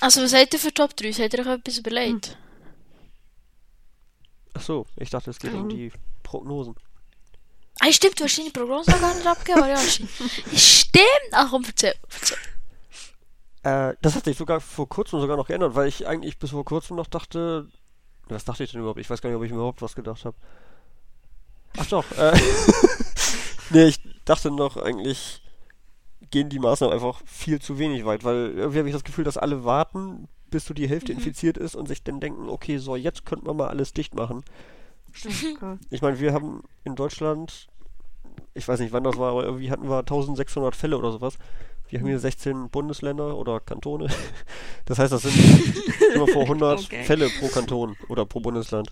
Also, was seid ihr für Top 3? Seid ihr euch etwas überlegt? Ach so, ich dachte, es geht um Ja. die Prognosen. Ah, stimmt, du hast deine Prognose gar nicht abgegeben, aber ja, stimmt. Ach komm, erzähl, erzähl. Äh, das hat sich sogar vor kurzem sogar noch geändert, weil ich eigentlich bis vor kurzem noch dachte. Was dachte ich denn überhaupt? Ich weiß gar nicht, ob ich mir überhaupt was gedacht habe. Ach doch, äh. nee, ich dachte noch eigentlich gehen die Maßnahmen einfach viel zu wenig weit, weil irgendwie habe ich das Gefühl, dass alle warten, bis so die Hälfte infiziert ist und sich dann denken, okay, so jetzt könnte man mal alles dicht machen. Gott. Ich meine, wir haben in Deutschland, ich weiß nicht wann das war, aber irgendwie hatten wir 1600 Fälle oder sowas. Wir haben hier 16 Bundesländer oder Kantone. Das heißt, das sind immer vor 100 Okay. Fälle pro Kanton oder pro Bundesland.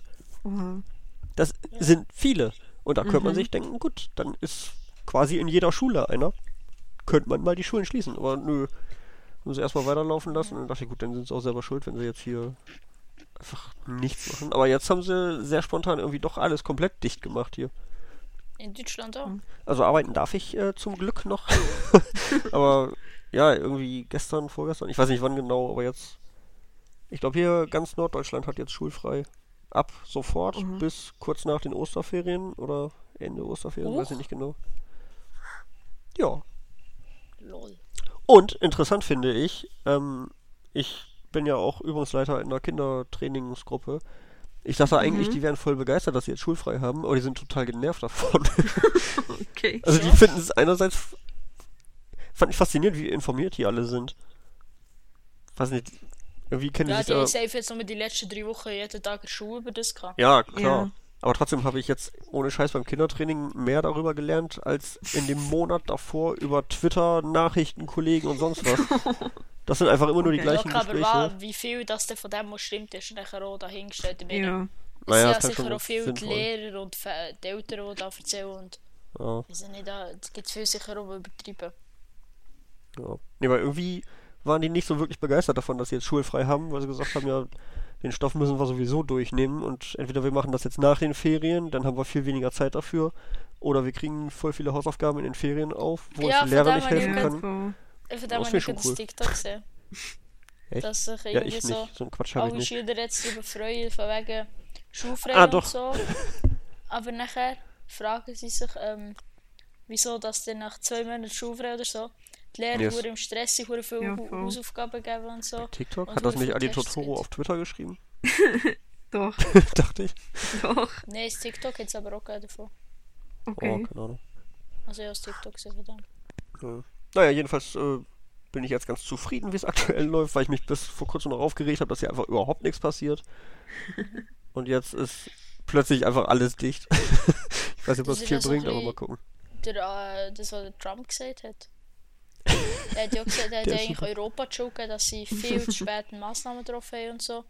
Das sind viele. Und da könnte man Mhm. sich denken, gut, dann ist quasi in jeder Schule einer. Könnte man mal die Schulen schließen. Aber nö, haben sie erstmal weiterlaufen lassen. Und dann dachte ich, gut, dann sind sie auch selber schuld, wenn sie jetzt hier einfach nichts machen. Aber jetzt haben sie sehr spontan irgendwie doch alles komplett dicht gemacht hier. In Deutschland auch. Also arbeiten darf ich äh, zum Glück noch. aber ja, irgendwie gestern, vorgestern, ich weiß nicht wann genau, aber jetzt. Ich glaube hier ganz Norddeutschland hat jetzt schulfrei. Ab sofort Mhm. bis kurz nach den Osterferien oder Ende Osterferien, weiß ich Och. nicht genau. Ja. Lol. Und interessant finde ich, ähm, ich bin ja auch Übungsleiter in einer Kindertrainingsgruppe. Ich dachte eigentlich, Mhm. die wären voll begeistert, dass sie jetzt schulfrei haben, aber die sind total genervt davon. Okay. Also die Ja. finden es einerseits fand ich faszinierend, wie informiert die alle sind. Weiß nicht, irgendwie kennen Ja, die sich da. safe jetzt noch mit die letzten drei Wochen jeden Tag in Schule über das gehabt. Ja, klar. Ja. Aber trotzdem habe ich jetzt ohne Scheiß beim Kindertraining mehr darüber gelernt, als in dem Monat davor über Twitter, Nachrichten, Kollegen und sonst was. Das sind einfach immer nur die Okay. gleichen Gespräche. wa- wie viel das denn von dem stimmt, ist nachher auch dahingestellt. Ich meine, Ja. Es Naja, sind ja sicher schon auch viele die sinnvoll. Lehrer und die Eltern, die da erzählen. Und Ja, ich nicht, da gibt es viel sicher auch übertrieben. ja. Nee, weil irgendwie waren die nicht so wirklich begeistert davon, dass sie jetzt schulfrei haben, weil sie gesagt haben, ja, den Stoff müssen wir sowieso durchnehmen und entweder wir machen das jetzt nach den Ferien, dann haben wir viel weniger Zeit dafür, oder wir kriegen voll viele Hausaufgaben in den Ferien auf, wo Ja, uns die Lehrer nicht helfen können. Habe ich schon das cool. TikTok gesehen. Echt? Dass sich Ja, irgendwie ich so nicht. So einen Quatsch habe ich alle nicht. Schüler jetzt darüber freuen, von wegen schulfrei Ah, und doch. so. Aber nachher fragen sie sich, ähm, wieso dass dann nach zwei Monaten schulfrei oder so die Lehrer Yes. im Stress hure viele Ja. Hausaufgaben geben und so. TikTok? Und Hat das nicht Ali Totoro auf Twitter geschrieben? Doch, Dachte ich. doch. Nein, das TikTok hat es aber auch davon. Oh, Okay. keine Ahnung. Also ja, das TikTok gesehen von dem. Ja. Naja, jedenfalls äh, bin ich jetzt ganz zufrieden, wie es aktuell läuft, weil ich mich bis vor kurzem noch aufgeregt habe, dass hier einfach überhaupt nichts passiert. Und jetzt ist plötzlich einfach alles dicht. ich weiß nicht, ob Das viel bringt, aber mal gucken. Der, äh, das, was der Trump gesagt hat. Er hat ja gesagt, er hat eigentlich. Europa gegeben, dass sie viel zu spät Massnahmen getroffen haben und so.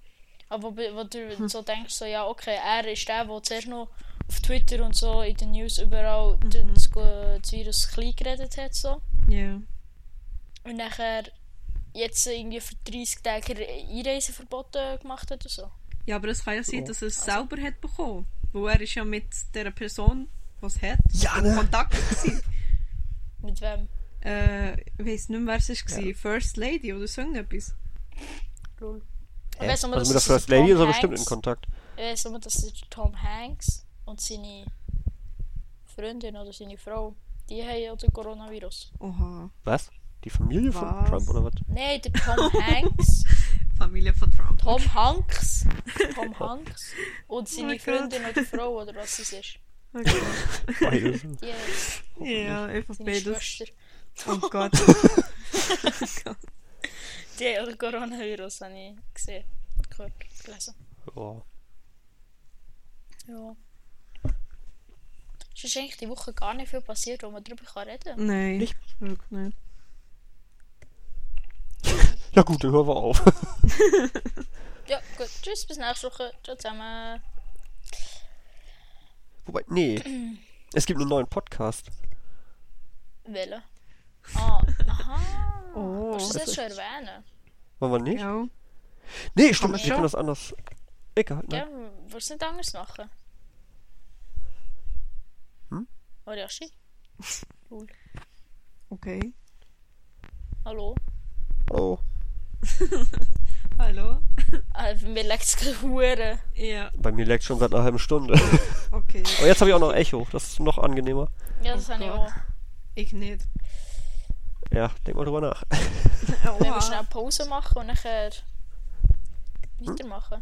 Aber wo, wo du so denkst, so, ja, okay, er ist der, der zuerst noch auf Twitter und so in den News überall das, das Virus klein geredet hat. So. Ja. Und nachher jetzt irgendwie für 30 Tage Einreiseverbote gemacht hat und so. Ja, aber es kann ja sein, dass er es Also- selber hat bekommen. Weil er ist ja mit der Person, die es hat, Ja, in ne? Kontakt gewesen. Mit wem? äh, ich weiss nicht mehr, wer es war. First Lady oder so irgendetwas. Lol. Nur, also mit der es First Lady ist er bestimmt in Kontakt. Ich weiss nur, dass der Tom Hanks und seine Freundin oder seine Frau, die haben ja den Coronavirus. Oha. Was? Die Familie von Was? Trump oder was? Nein, der Tom Hanks. Familie von Trump. Tom Hanks. Tom Hanks. Und seine Oh mein Freundin oder Frau oder was es ist. Okay. Beides. Die, ja, einfach seine beides. Schwester. Oh Gott. Die ja den Coronavirus, habe ich gesehen. Gehört, gelesen. Ja. Ja. Es ist eigentlich die Woche gar nicht viel passiert, wo man darüber kann reden kann. Nein, Nicht? wirklich nicht. ja gut, dann hören wir auf. Ja, gut. Tschüss, bis nächste Woche. Ciao zusammen. Wobei, nee. Es gibt einen neuen Podcast. Wählen. Ah, aha. Oh. Kannst du das jetzt schon erwähnen? Wollen wir nicht? Ja. Nee, stimmt, wir können das anders. Egal, Ja, willst du nicht anders machen? Hm? Oriashi? Cool. Okay. Hallo? Oh, Hallo? Ah, mir es gerade. Ja, bei mir leckt schon seit einer halben Stunde. okay. Aber jetzt habe ich auch noch Echo. Das ist noch angenehmer. Ja, das Oh habe ich Gott. auch. Ich nicht. Ja, denk mal drüber nach. Wenn wir Oha. schnell Pause machen und nachher weitermachen.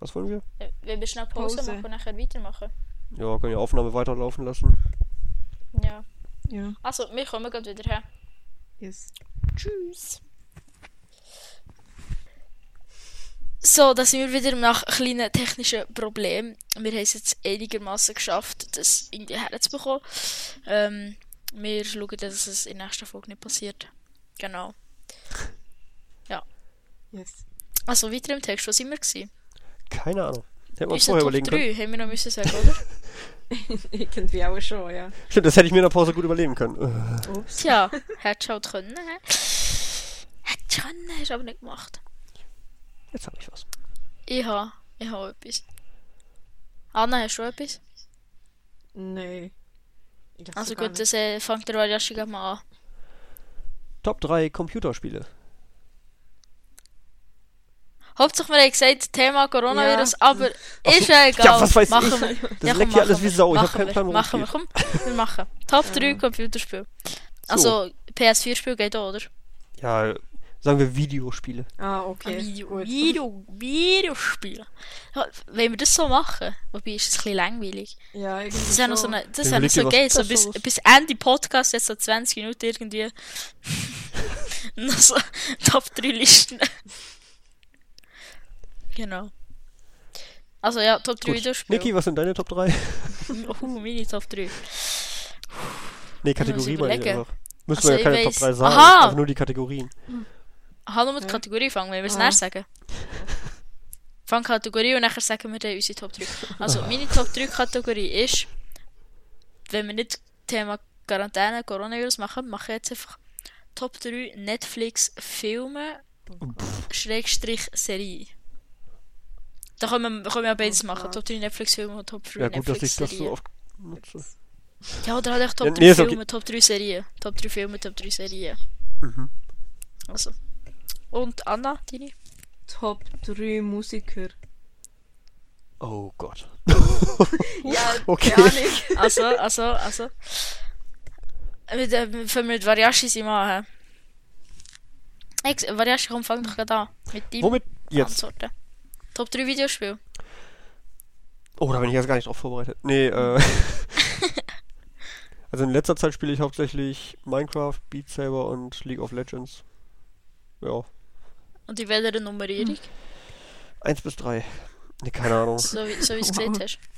Was wollen wir? Wenn wir schnell Pause, Pause. machen und nachher weitermachen. Ja, können die Aufnahme weiterlaufen lassen. Ja. Ja, Also, wir kommen gerade wieder her. yes. Tschüss. So, da sind wir wieder nach kleinen technischen Problemen. Wir haben es jetzt einigermaßen geschafft, das irgendwie herzubekommen. Ähm, wir schauen, dass es in der nächsten Folge nicht passiert. Genau. Yes. Also, weiter im Text, wo sind wir gewesen? Keine Ahnung. Hätten wir uns vorher Top überlegen können. 3 haben wir noch müssen sagen, oder? Irgendwie auch schon, ja. Stimmt, das hätte ich mir in der Pause gut überlegen können. Ups. Tja, hättest du halt können. hä? Hättest du können, hast du aber nicht gemacht. Jetzt habe ich was. Ich habe, ich habe etwas. Anna, hast du etwas? Nein. Glaub Also gut, das äh, fängt der gleich mal an. Top 3 Computerspiele. Hauptsache, wir haben gesagt, Thema Coronavirus, Ja. aber ist ja egal. Ja, was weiß machen ich? Wir. Das Ja, komm, leckt hier machen alles wie wir. Sau. Ich habe Machen keinen wir. Plan, Machen wir, komm, wir machen. Top 3 Computerspiel. Also, PS4-Spiel geht auch, oder? Ja, sagen wir Videospiele. Ah, okay. Video, Gut. Video, Videospiele. Ja, wenn wir das so machen, wobei ist es ein bisschen langweilig. Ja, irgendwie Das wäre noch so, eine, das wär noch so geil, so bis, bis Ende Podcast, jetzt so 20 Minuten irgendwie. noch so Top 3 Listen. Genau. Also ja, Top 3 Gut. Niki, was sind deine Top 3? Oh, meine Top 3. Nee, Kategorie meine ich überlegen. einfach. Müssen Also, wir ja keine weiss- Top 3 sagen. Aha! Einfach nur die Kategorien. Aha, nur mit Ja. Kategorie fangen, wenn wir es Ah. nachher sagen. Fang Kategorie und nachher sagen wir dann unsere Top 3. Also, meine Top 3 Kategorie ist wenn wir nicht Thema Quarantäne, Coronavirus machen, mache ich jetzt einfach Top 3 Netflix Filme, Schrägstrich Serie. Da können wir, können wir ja beides machen. Top 3 Netflix Filme und Top 3 Ja, gut, dass Netflix ich das so oft nutze. Ja, oder halt echt Top Ja, 3 nee, ist okay. Filme, Top 3 Serien. Top 3 Filme, Top 3 Serien. Mhm. Also. Und Anna, deine? Top 3 Musiker. Oh Gott. Ja, Okay. keine Ahnung. Also, also, also. Mit, äh, wir mit Variashi sind hä? Ex Variashi, komm, fang doch gerade an. Mit deinem Womit jetzt? Antworten. Top 3 Videospiel. Oh, da bin ich jetzt gar nicht drauf vorbereitet. Nee, äh. also in letzter Zeit spiele ich hauptsächlich Minecraft, Beat Saber und League of Legends. Ja. Und in welcher Nummerierung? Eins bis drei. Nee, keine Ahnung. So wie, so es gesehen hast.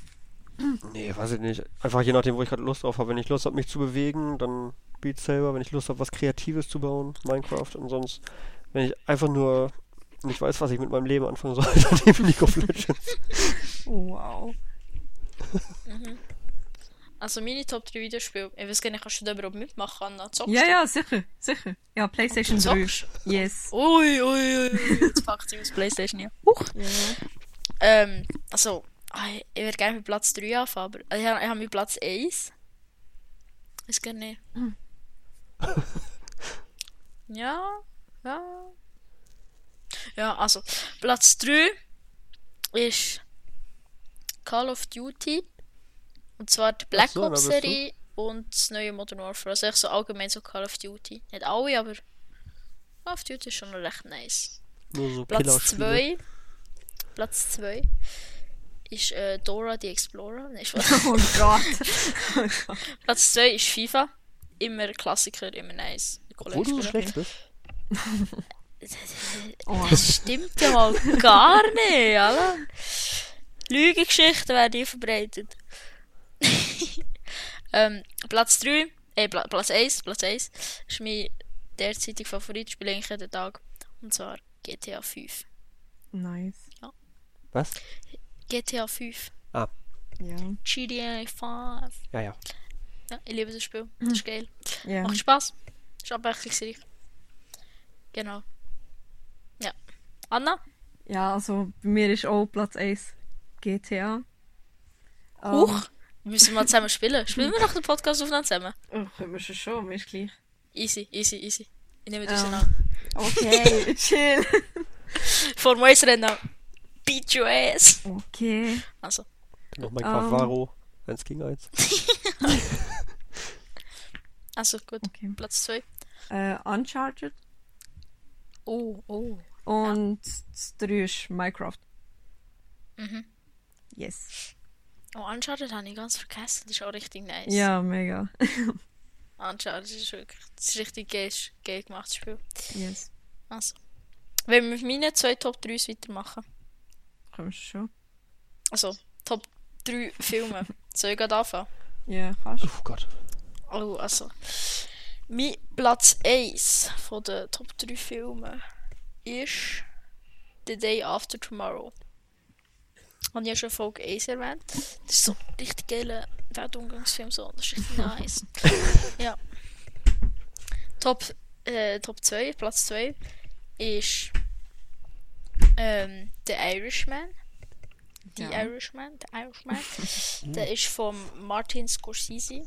Nee, weiß ich nicht. Einfach je nachdem, wo ich gerade Lust drauf habe. Wenn ich Lust habe, mich zu bewegen, dann Beat Saber. Wenn ich Lust habe, was Kreatives zu bauen, Minecraft. Und sonst, wenn ich einfach nur nicht weiß, was ich mit meinem Leben anfangen soll, dann eben League of Legends. Wow. Also meine Top 3 Videospiele. Ich weiß gar nicht, kannst du da überhaupt mitmachen, Anna? Zockst Ja, du? ja, sicher. Sicher. Ja, PlayStation 3. Zockst? Yes. Ui, ui, ui. Jetzt packt sie aus Playstation ja. Huch. Ähm, also, ah, ich ich würde gerne mit Platz 3 anfangen, aber ich habe ich habe mit Platz 1. Ist gerne nicht. ja, ja. Ja, also, Platz 3 ist Call of Duty. Und zwar die Black so, Ops. Serie und das neue Modern Warfare. Also echt so allgemein so Call of Duty. Nicht alle, aber Call of Duty ist schon recht nice. Nur so Platz Killerspiele. 2. Platz 2 ist äh, Dora the Explorer. Nein. Oh Gott. Platz 2 ist FIFA. Immer Klassiker, immer nice. Obwohl du so schlecht bist. Oh. Das stimmt ja mal gar nicht, Alter. Lügengeschichten werden hier verbreitet. ähm, Platz 3, äh, Pla Platz 1, Platz 1 ist mein derzeitiger Favorit, spiele eigentlich jeden Tag. Und zwar GTA 5. Nice. Was? GTA 5. Ja. GTA 5. Ja, ja. Ja, ich liebe das Spiel. Das ist geil. Ja. Macht Spaß. Ist abwechslungsreich. Genau. Anna? Ja, also bei mir ist auch Platz 1 GTA. Ähm, Huch. Wir müssen mal zusammen spielen. Spielen wir nach dem Podcast aufeinander zusammen? Oh, können wir schon schon, mir ist gleich. Easy, easy, easy. Ich nehme das Ähm. an. Okay, chill. Vor mir rennen. Beat your ass. Okay. Also, Noch mein. Cavaro. 1 gegen 1. also gut. Okay. Platz 2. Äh, Uncharted. Oh, oh. Und das 3 ist Minecraft. Mhm. Yes. Oh, Uncharted habe ich ganz vergessen. Das ist auch richtig nice. Ja, mega. Uncharted ist wirklich das ist richtig geil, geil gemachtes Spiel. Yes. Also. Wenn wir mit meinen zwei Top 3s weitermachen. Können wir schon. Also, Top 3 Filme. Soll ich gerade anfangen? Ja, kannst du. Oh Gott. Oh, also. Mein Platz 1 von den Top 3 Filmen ist The Day After Tomorrow. Habe ich ja schon Folge 1 erwähnt. Das ist so ein richtig geiler Weltumgangsfilm. So. Das ist richtig nice. ja. Top, äh, Top 2, Platz 2 ist ähm, The Irishman. The Ja. Irishman, The Irishman. der ist von Martin Scorsese.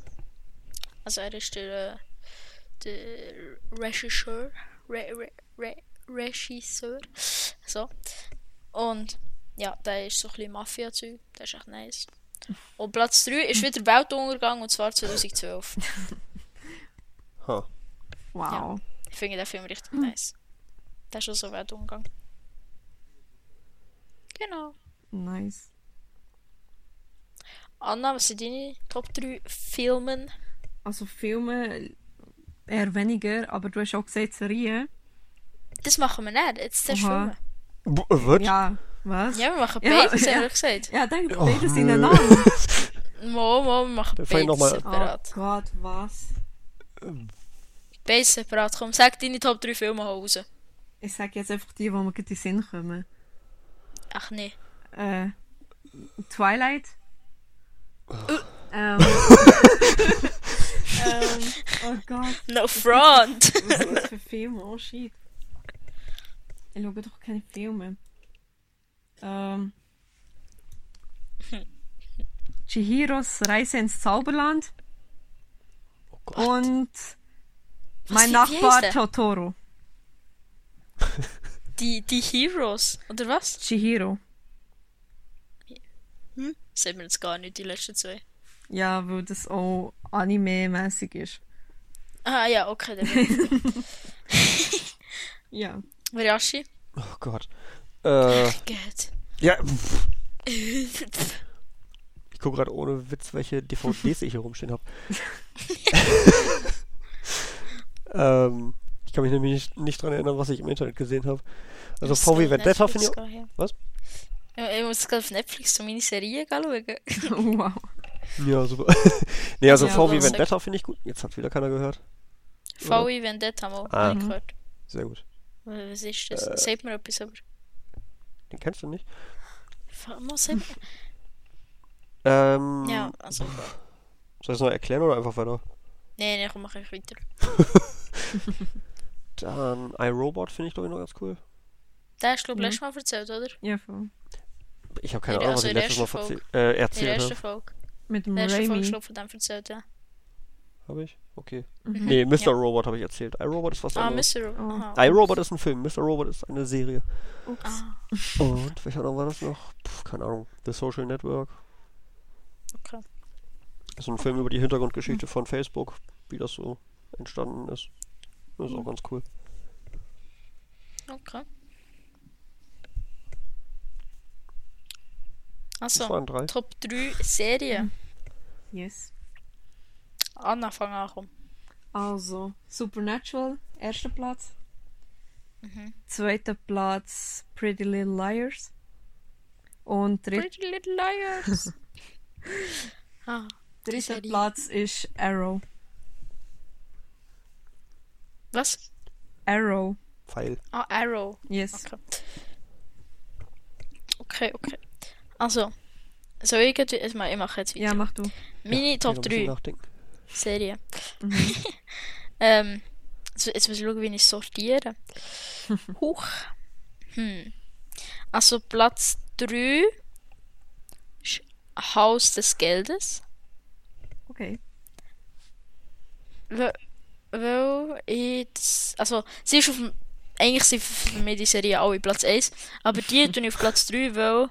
Also er ist der, äh, der Regisseur. Re, Re, Re, Regisseur. So. Und ja, der ist so ein bisschen Mafia-Zeug. Der ist echt nice. Und Platz 3 ist wieder Weltuntergang und zwar 2012. Ha. Wow. Ich finde den Film richtig nice. Der ist schon so Weltuntergang. Genau. Nice. Anna, was sind deine Top 3 Filmen? Also Filme eher weniger, aber du hast auch gesagt Serien. Das machen wir nicht. Jetzt. Filme. B was? Ja, was? Ja, wir machen Ja, beides, ja. wir gesagt. Ja, denk Oh, beide sind nö. einander. Mo, mo, wir machen beides noch mal- Oh separat. Gott, was? Beides separat. Komm, sag deine Top 3 Filme raus. Ich sag jetzt einfach die, die mir in den Sinn kommen. Ach nee. Äh, Twilight. Ähm, Ähm, oh Gott, no front! was ist das für Filme? Oh shit. Ich schaue doch keine Filme. Ähm. Chihiros Reise ins Zauberland Oh Gott. und Was, mein wie Nachbar? Totoro. Die, die Heroes, oder was? Chihiro. Hm? Sehen wir jetzt gar nicht, die letzten zwei. Ja, weil das auch anime-mäßig ist. Ah ja, okay, dann Ja. Ich. Riashi? Oh Gott. Äh, Geht. ja. pff, Ich gucke gerade ohne Witz, welche DVDs ich hier rumstehen habe. ähm, ich kann mich nämlich nicht, nicht dran erinnern, was ich im Internet gesehen habe. Also Ich VW Vendetta finde ich. ja. Was? Ja, ich muss gerade auf Netflix so meine Serie schauen. wow. Ja, super. nee, also Ja, VW Vendetta finde ich gut. Jetzt hat wieder keiner gehört. VW Vendetta mal, Ah. habe ich gehört. Sehr gut. Was ist das? Äh. Sagt mir etwas, aber... Den kennst du nicht? Fa- mal sagen. Ähm, Ja, also... Soll ich es noch erklären oder einfach weiter? Nee, nee, komm, mach ich weiter. Dann iRobot finde ich glaube ich noch ganz cool. Der hast du, glaube ich, Mhm. letztes Mal erzählt, oder? Ja, voll. Ich habe keine Ahnung, was also ich letztes Mal äh, In der erzählt ersten habe. Folge. Mit dem In der ersten Folge, Raimi. glaube von dem erzählt, ja. Habe ich? Okay. Mhm. Nee, Mr. Ja. Robot habe ich erzählt. iRobot ist was Ah, anderes. Mr. Oh. IRobot ist ein Film, Mr. Robot ist eine Serie. Ups. Ah, Und welcher noch war das noch? Puh, keine Ahnung. The Social Network. okay. Das ist ein Film über die Hintergrundgeschichte von Facebook, wie das so entstanden ist. Das ist auch Mhm. ganz cool. Okay. Das Also, waren drei. Top 3 Serien. Yes. Anna, fang an, komm. Also, Supernatural, erster Platz. Mhm. Zweiter Platz, Pretty Little Liars. Und dritt, Pretty Little Liars. ah, dritter. Platz ist Arrow. was? Arrow, Pfeil. Ah, Arrow. yes. Okay. Okay, okay. Also, soll ich jetzt, ich mach- ich mache jetzt weiter. Ja, mach du. Meine Ja, Top noch ein bisschen 3 nachdenken. Serien. Mhm. Ähm, jetzt, jetzt muss ich schauen, wie ich sortiere. Huch. Hm. Also Platz 3 ist Haus des Geldes. Okay. Weil, weil ich das, also sie ist auf dem, eigentlich sind für mich die Serie alle Platz 1, aber die tue ich auf Platz 3, weil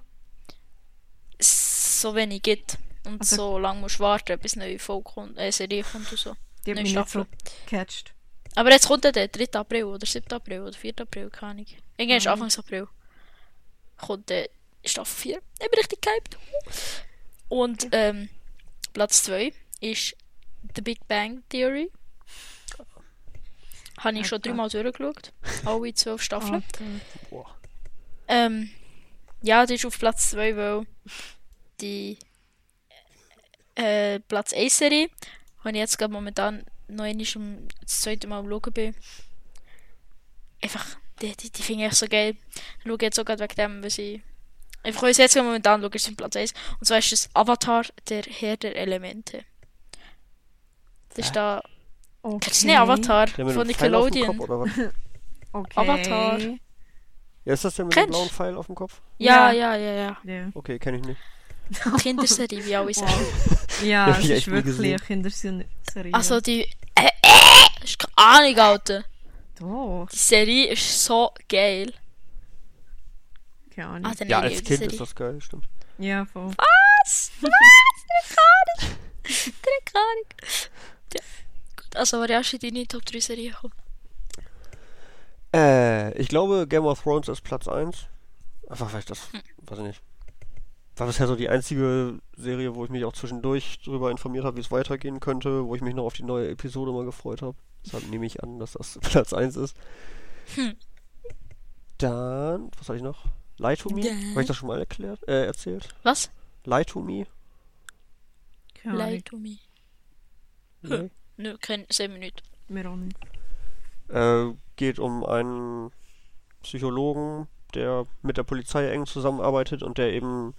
es so wenig gibt und Also- so lange musst du warten, bis eine neue Folge kommt, äh, Serie kommt und so. Die hat Neue mich nicht so Staffel. gecatcht. Aber jetzt kommt ja der 3. April oder 7. April oder 4. April, keine Ahnung. Irgendwann ist Mhm. Anfang April. Kommt der Staffel 4. Ich bin richtig gehypt. Und ähm, Platz 2 ist The Big Bang Theory. Habe ich schon dreimal durchgeschaut. Alle zwölf Staffeln. Boah. Ähm, ja, die ist auf Platz 2, weil die äh, Platz 1 Serie, wo ich jetzt gerade momentan noch einmal um das zweite Mal am Schauen bin. Einfach, die, die, die finde ich echt so geil. Ich schaue jetzt sogar wegen dem, was ich. Einfach, weil ich jetzt gerade momentan schaue, ist es Platz 1. Und zwar ist das Avatar, der Herr der Elemente. Das ist da. Okay. Kennst du nicht Avatar von Nickelodeon? Kopf? Okay. Avatar. Ja, ist das der mit Kennst? dem blauen Pfeil auf dem Kopf? Ja, Ja. ja, ja, ja. Ja, Okay, kenne ich nicht. Kinderserie, wie alle sagen. ja es ist wirklich eine Kinderserie. Also die. Äh, äh, ist keine Ahnung, Alter. Doch, Die Serie ist so geil. keine Ahnung. Ah, Ja, als Kind Serie. ist das geil, stimmt. Ja, voll. Was? Was? Keine Ahnung. Keine Ahnung. Ja, gut. Also, war ja schon deine Top 3 Serie gekommen. Äh, ich glaube, Game of Thrones ist Platz 1. Einfach weil ich das, Hm. weiß ich nicht. War bisher so die einzige Serie, wo ich mich auch zwischendurch darüber informiert habe, wie es weitergehen könnte, wo ich mich noch auf die neue Episode mal gefreut habe. Deshalb nehme ich an, dass das Platz 1 ist. Hm. Dann, was hatte ich noch? Lie to Me? Habe ich das schon mal erklärt, äh, erzählt? Was? Lie to Me? Lie to me. Nee. Nö, kein 7 Minuten. Mir auch nicht. Äh, geht um einen Psychologen, der mit der Polizei eng zusammenarbeitet und der eben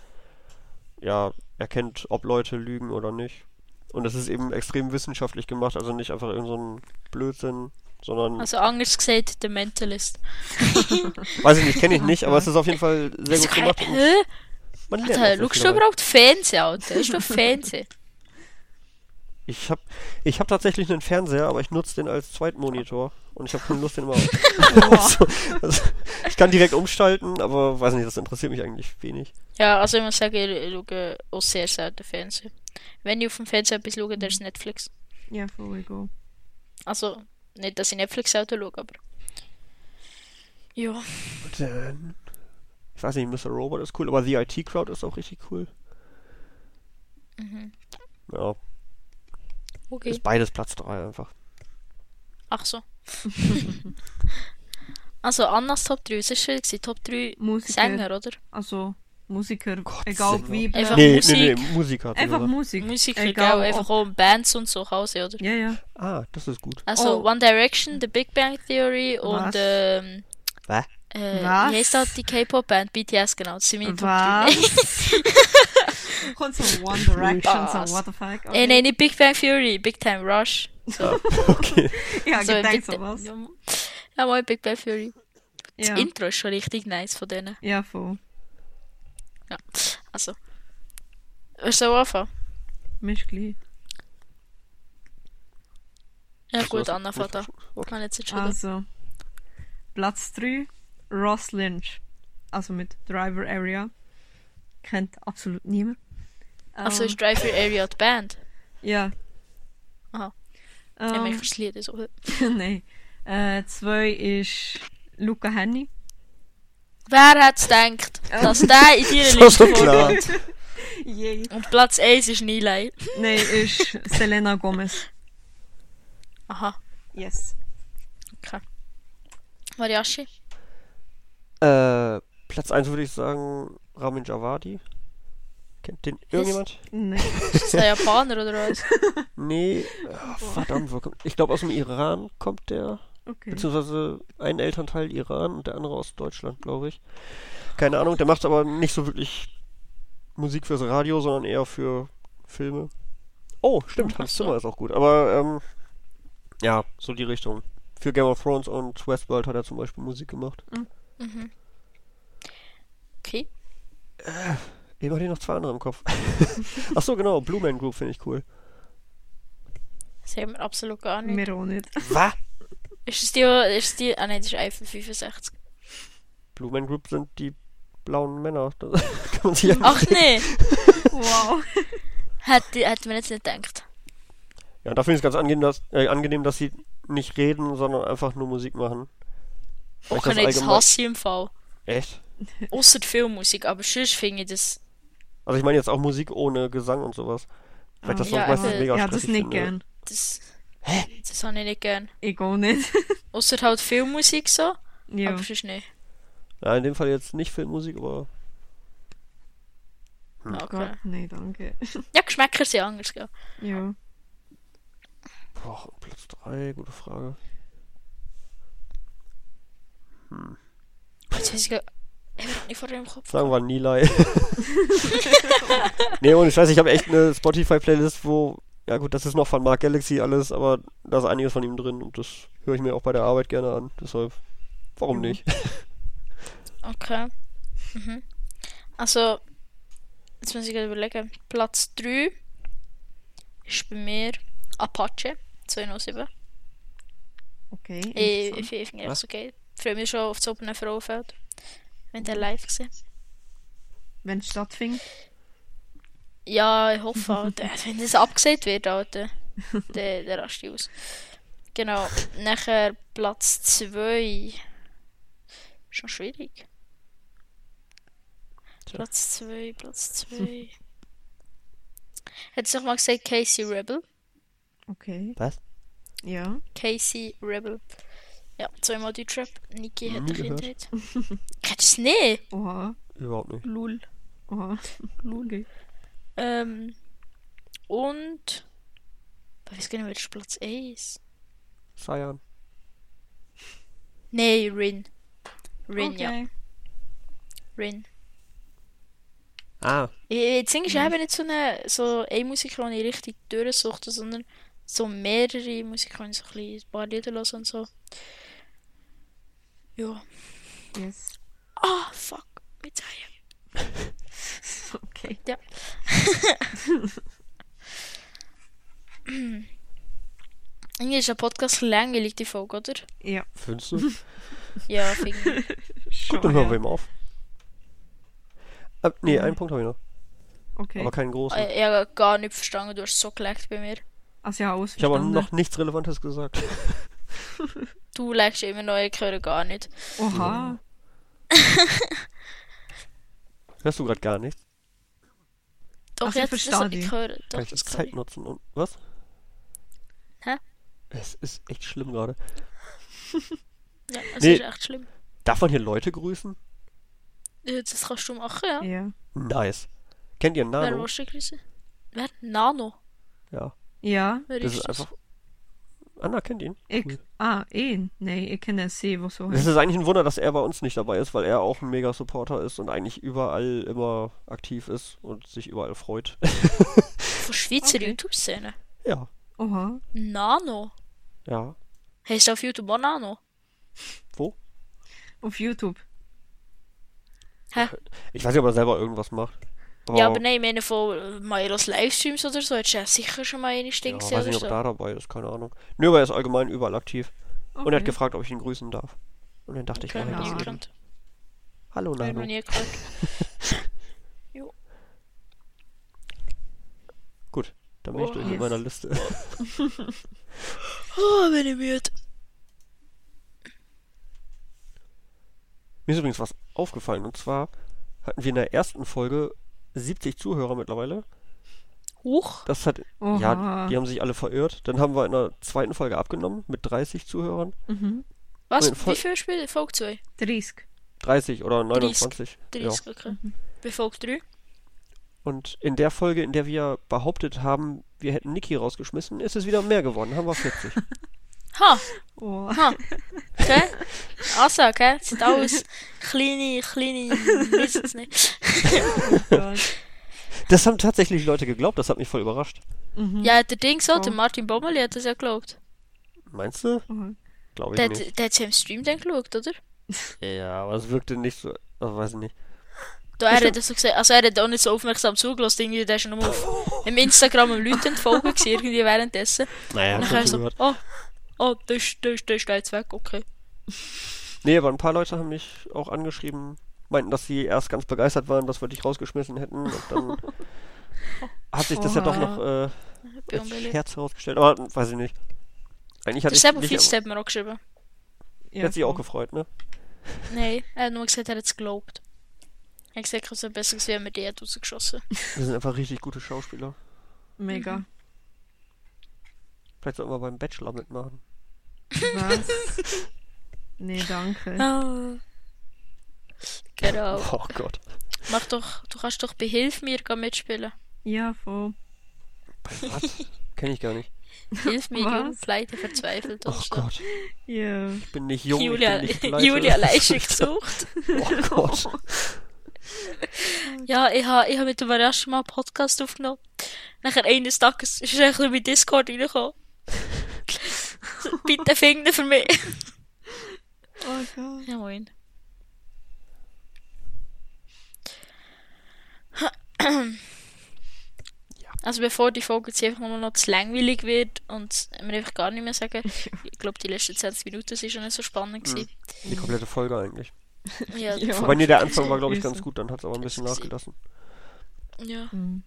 ja, erkennt, ob Leute lügen oder nicht. Und es ist eben extrem wissenschaftlich gemacht, also nicht einfach irgend so ein Blödsinn, sondern, Also anders gesagt, The Mentalist. weiß ich nicht, kenne ich nicht, aber es ist auf jeden Fall sehr Also, gut gemacht. Hä? man lernt Alter, schaust du überhaupt Fernsehen, Alter? Ist doch Fernsehen. Ich habe ich hab tatsächlich einen Fernseher, aber ich nutze den als Zweitmonitor und ich habe keine Lust, den immer also, also, Ich kann direkt umschalten, aber weiß nicht, das interessiert mich eigentlich wenig. Ja, also ich muss sagen, ich schaue auch sehr selten Fernsehen. Wenn ich auf dem Fernseher etwas schaue, dann ist Netflix. Ja, voll go. Also, nicht, dass ich Netflix selten schaue, aber... Ja. Und, äh, ich weiß nicht, Mr. Robot ist cool, aber The IT Crowd ist auch richtig cool. Mhm. Ja, Okay. ist beides Platz 3 einfach. Ach so. also, Annas Top 3, was ist schon gewesen? Top 3 Musiker. Sänger, oder? Also, Musiker, Gott, egal Sänger. wie. Einfach Nee, Musik. nee, nee, Musik hat Einfach gesagt. Musik. Musiker, Egal, gell? Einfach auch Bands und so Hause, oder? Ja, ja. Ah, das ist gut. Also, Oh. One Direction, The Big Bang Theory und, Was? ähm, Was? äh, Was? wie heißt das, die K-Pop-Band? BTS, genau. Das sind meine Top 3. Was? Kommt so One Direction, Was? so what the fuck. Äh, nein, nicht Big Bang Theory, Big Time Rush. So, Okay. Ja, so gedacht Big- so was. Ja, mal Big Bang Theory. Das Ja, Intro ist schon richtig nice von denen. ja voll. Ja, also. Willst du anfangen? Misch gleich. Ja gut, Anna. Okay. Kann jetzt entschieden. Also, Platz 3, Ross Lynch. Also mit Driver Area. Kennt absolut niemand. Also Ähm, ist Driver Area die Band? Ja. Aha. Ja, Ähm, mir das so. Nein. Äh, zwei ist Luca Henny. Wer hat's gedacht, dass der in So, Liste vorkommt? Yay. Und Platz 1 ist Nilay. Nein, ist Selena Gomez. Aha, Yes. okay. Mariachi? Äh, Platz 1 würde ich sagen Ramin Javadi. Kennt den irgendjemand? Nein. Ist der Japaner oder was? Nee, ah, verdammt, wo kommt... Ich glaube aus dem Iran kommt der, Okay. beziehungsweise ein Elternteil Iran und der andere aus Deutschland, glaube ich. Keine Ahnung, der macht aber nicht so wirklich Musik fürs Radio, sondern eher für Filme. Oh, stimmt, Hans. Zimmer ist auch gut, aber ähm, ja, so die Richtung. Für Game of Thrones und Westworld hat er zum Beispiel Musik gemacht. Mhm. Okay. Eben hatte ich noch zwei andere im Kopf. Ach so, genau, Blue Man Group finde ich cool. Sagen wir absolut gar nicht. Mir auch nicht. Was? Ist es die, ist es die, ah nein, das ist Eiffel 65. Blue Man Group sind die blauen Männer. Das kann man sich Ach nee, Wow. hätte, hätte man jetzt nicht gedacht. Ja, da finde ich es ganz angenehm dass, äh, angenehm, dass sie nicht reden, sondern einfach nur Musik machen. Weil ich Okay, das das hasse ich im Fall. Echt? Außer die Filmmusik, aber sonst finde ich das. Also ich meine jetzt auch Musik ohne Gesang und sowas. Weil ich das Ah, sonst ja, meistens aber- mega Ja, das nicht gern. Das, das habe ich nicht gern. Ich auch nicht. Außer halt Filmmusik so, Ja. aber sonst nicht. Ja, in dem Fall jetzt nicht Filmmusik, aber Hm. Okay. Gott, nein, danke. Ja, Geschmäcker sind anders, gell? Ja. boah, Platz 3, gute Frage. Jetzt weiß ich gar nicht vor Kopf. Sagen wir Nilay. nee, und ich weiß, ich habe echt eine Spotify-Playlist, wo, ja gut, das ist noch von Mark Galaxy alles, aber da ist einiges von ihm drin und das höre ich mir auch bei der Arbeit gerne an. Deshalb, warum Ja. nicht? Okay. Mhm. Also, jetzt muss ich gerade überlegen. Platz 3 ist bei mir Apache 207. Okay. Ich, ich, ich finde Was? es okay. Ich freue mich schon auf das Open Frauenfeld. Wenn der live gesehen. Wenn es stattfindet. Ja, ich hoffe äh, Wenn das abgesagt wird, Alter, der, der rast ich aus. Genau. Nachher Platz 2. Schon schwierig. Platz 2, Platz 2. Hättest du noch mal gesagt Casey Rebel? Okay. Was? Ja. Casey Rebel. Ja, zweimal Deutschrap. Niki hat. Kindheit. Kennst du es nicht? Oha. Überhaupt nicht. Lul. Oha. Lul. Ähm, und. Ich weiß gar nicht, welcher Platz 1. Cyan. Nee, Rin. Rin, ja. okay. Rin. Ah, Ich, ich singe eben nicht so eine, so eine Musik, die ich richtig durchsuchte, sondern so mehrere Musiker, die ich so ein, bisschen ein paar Lieder höre und so. Ja. Yes. Ah, fuck. Mit Zehen. Okay. Ja. Irgendwie ist ein Podcast langweilig, die Folge, oder? Ja, findest du? Ja, finde ich. Gut, dann hören wir ja. ihm auf. Äh, nee, Mhm. einen Punkt habe ich noch. Okay. Aber keinen großen. Ich habe gar nicht verstanden, du hast so geleckt bei mir. Also ja, Ich habe noch nichts Relevantes gesagt. Du legst immer noch, ich höre gar nicht. Oha. Hörst du gerade gar nichts? Doch, Ach, ich jetzt verstehe also, dich. ich höre. Kann Doch, ich das Zeit kann nutzen und. Was? Hä? Es ist echt schlimm gerade. ich. Ja, es Nee. ist echt schlimm. Darf man hier Leute grüßen? Ja, Das kannst du machen, ja. Ja. Nice. Kennt ihr Wer Nano? du grüßen? Wer? Nano? Ja. Ja. Wer Das ist ist das? einfach. Anna kennt ihn. Ich. Cool. Ah, ihn. Nee, ich kenne sie, was so heißt. ist eigentlich ein Wunder, dass er bei uns nicht dabei ist, weil er auch ein mega Supporter ist und eigentlich überall immer aktiv ist und sich überall freut. Von Schweizer Okay. YouTube-Szene. ja, Oha. Nano? ja. Heißt du auf YouTube auch Nano? Wo? Auf YouTube. Ich weiß nicht, ob er selber irgendwas macht. Ja, aber nein, ich meine von Mairos Livestreams oder so, hättest du ja sicher schon mal eine Ja, Ding weiß gesehen nicht, oder ob so. da dabei ist, keine Ahnung. Nö, aber er ist allgemein überall aktiv. Und er hat Okay. gefragt, ob ich ihn grüßen darf. Und dann dachte ich, Okay, mache noch ich das Ja. Hallo ich Nano. nie gehört. Gut, dann bin ich Oh, durch mit yes. meiner Liste. Oh, bin ich müde. Mir ist übrigens was aufgefallen. Und zwar hatten wir in der ersten Folge 70 Zuhörer mittlerweile. Huch. Das hat, Oha. ja, die haben sich alle verirrt. Dann haben wir in der zweiten Folge abgenommen mit 30 Zuhörern. Mhm. Was? Wie viel Spiele? Folge 2? 30. 30 oder 29. 30, okay. Mhm. Bei Folge 3? Und in der Folge, in der wir behauptet haben, wir hätten Niki rausgeschmissen, ist es wieder mehr geworden. Haben wir 40. Ha! Oh. Ha! Okay? Also, okay? Das sind alles kleine, kleine, wissen es nicht. Das haben tatsächlich Leute geglaubt. Das hat mich voll überrascht. Mhm. Ja, der Ding so, der Oh. Martin Bommeli hat das ja geglaubt. Meinst du? Oha. Glaube ich Der, nicht. hat- der hat ja im Stream dann geschaut, oder? Ja, aber es wirkte nicht so. Weiß ich nicht. Da, er hat das so gesagt, also er hat auch nicht so aufmerksam zugelassen, irgendwie, der ist schon auf, im Instagram am Leuten entfolgen gewesen, irgendwie währenddessen. Naja, Und schon so, gehört. oh, oh, der ist, der ist, der jetzt weg, okay. Nee, aber ein paar Leute haben mich auch angeschrieben, meinten, dass sie erst ganz begeistert waren, dass wir dich rausgeschmissen hätten. Und dann hat sich das ja doch noch äh, als. Scherz herausgestellt. Aber weiß ich nicht. Eigentlich Der hatte ich nicht, Fietz hat mir auch geschrieben. Ja, hat sich auch gefreut, ne? Nein, er hat nur gesagt, er hat es geglaubt. Er hat gesagt, es wäre besser wir die hat rausgeschossen. Wir sind einfach richtig gute Schauspieler. Mega. Vielleicht sollten wir beim Bachelor mitmachen. Was? nee, danke. Ah. Genau. Oh Gott. Mach doch, du kannst doch bei Hilf mir mitspielen. Ja, voll. Bei was? Kenn ich gar nicht. Hilf mir, jung, pleite, verzweifelt Oh und so. Gott. Ja. Ich bin nicht jung, Julia, ich bin nicht pleite. Julia Leistung gesucht. Oh Gott. Ja, ich habe ich ha mit dem ersten Mal einen Podcast aufgenommen. Nachher eines Tages ist er ein bisschen bei Discord reingekommen. Bitte finden für mich. Oh Gott. Ja, moin. Also bevor die Folge jetzt einfach nur noch zu langweilig wird und wir einfach gar nicht mehr sagen, ich glaube die letzten 20 Minuten sind schon nicht so spannend gewesen. Die komplette Folge eigentlich. Ja, Ja. Wobei, nee, der Anfang war, glaube ich, ganz gut. Dann hat es aber ein bisschen nachgelassen. ja. Mhm.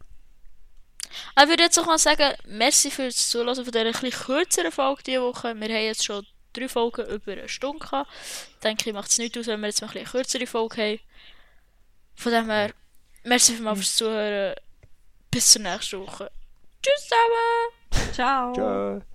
Aber ich würde jetzt auch mal sagen, merci fürs Zuhören von dieser etwas kürzeren Folge diese Woche. Wir haben jetzt schon drei Folgen über eine Stunde gehabt. Ich denke, ich macht es nicht aus, wenn wir jetzt mal ein bisschen kürzere Folge haben. Von dem her, merci vielmals fürs Zuhören. Bis zur nächsten Woche. Tschüss zusammen! Ciao. Tschö.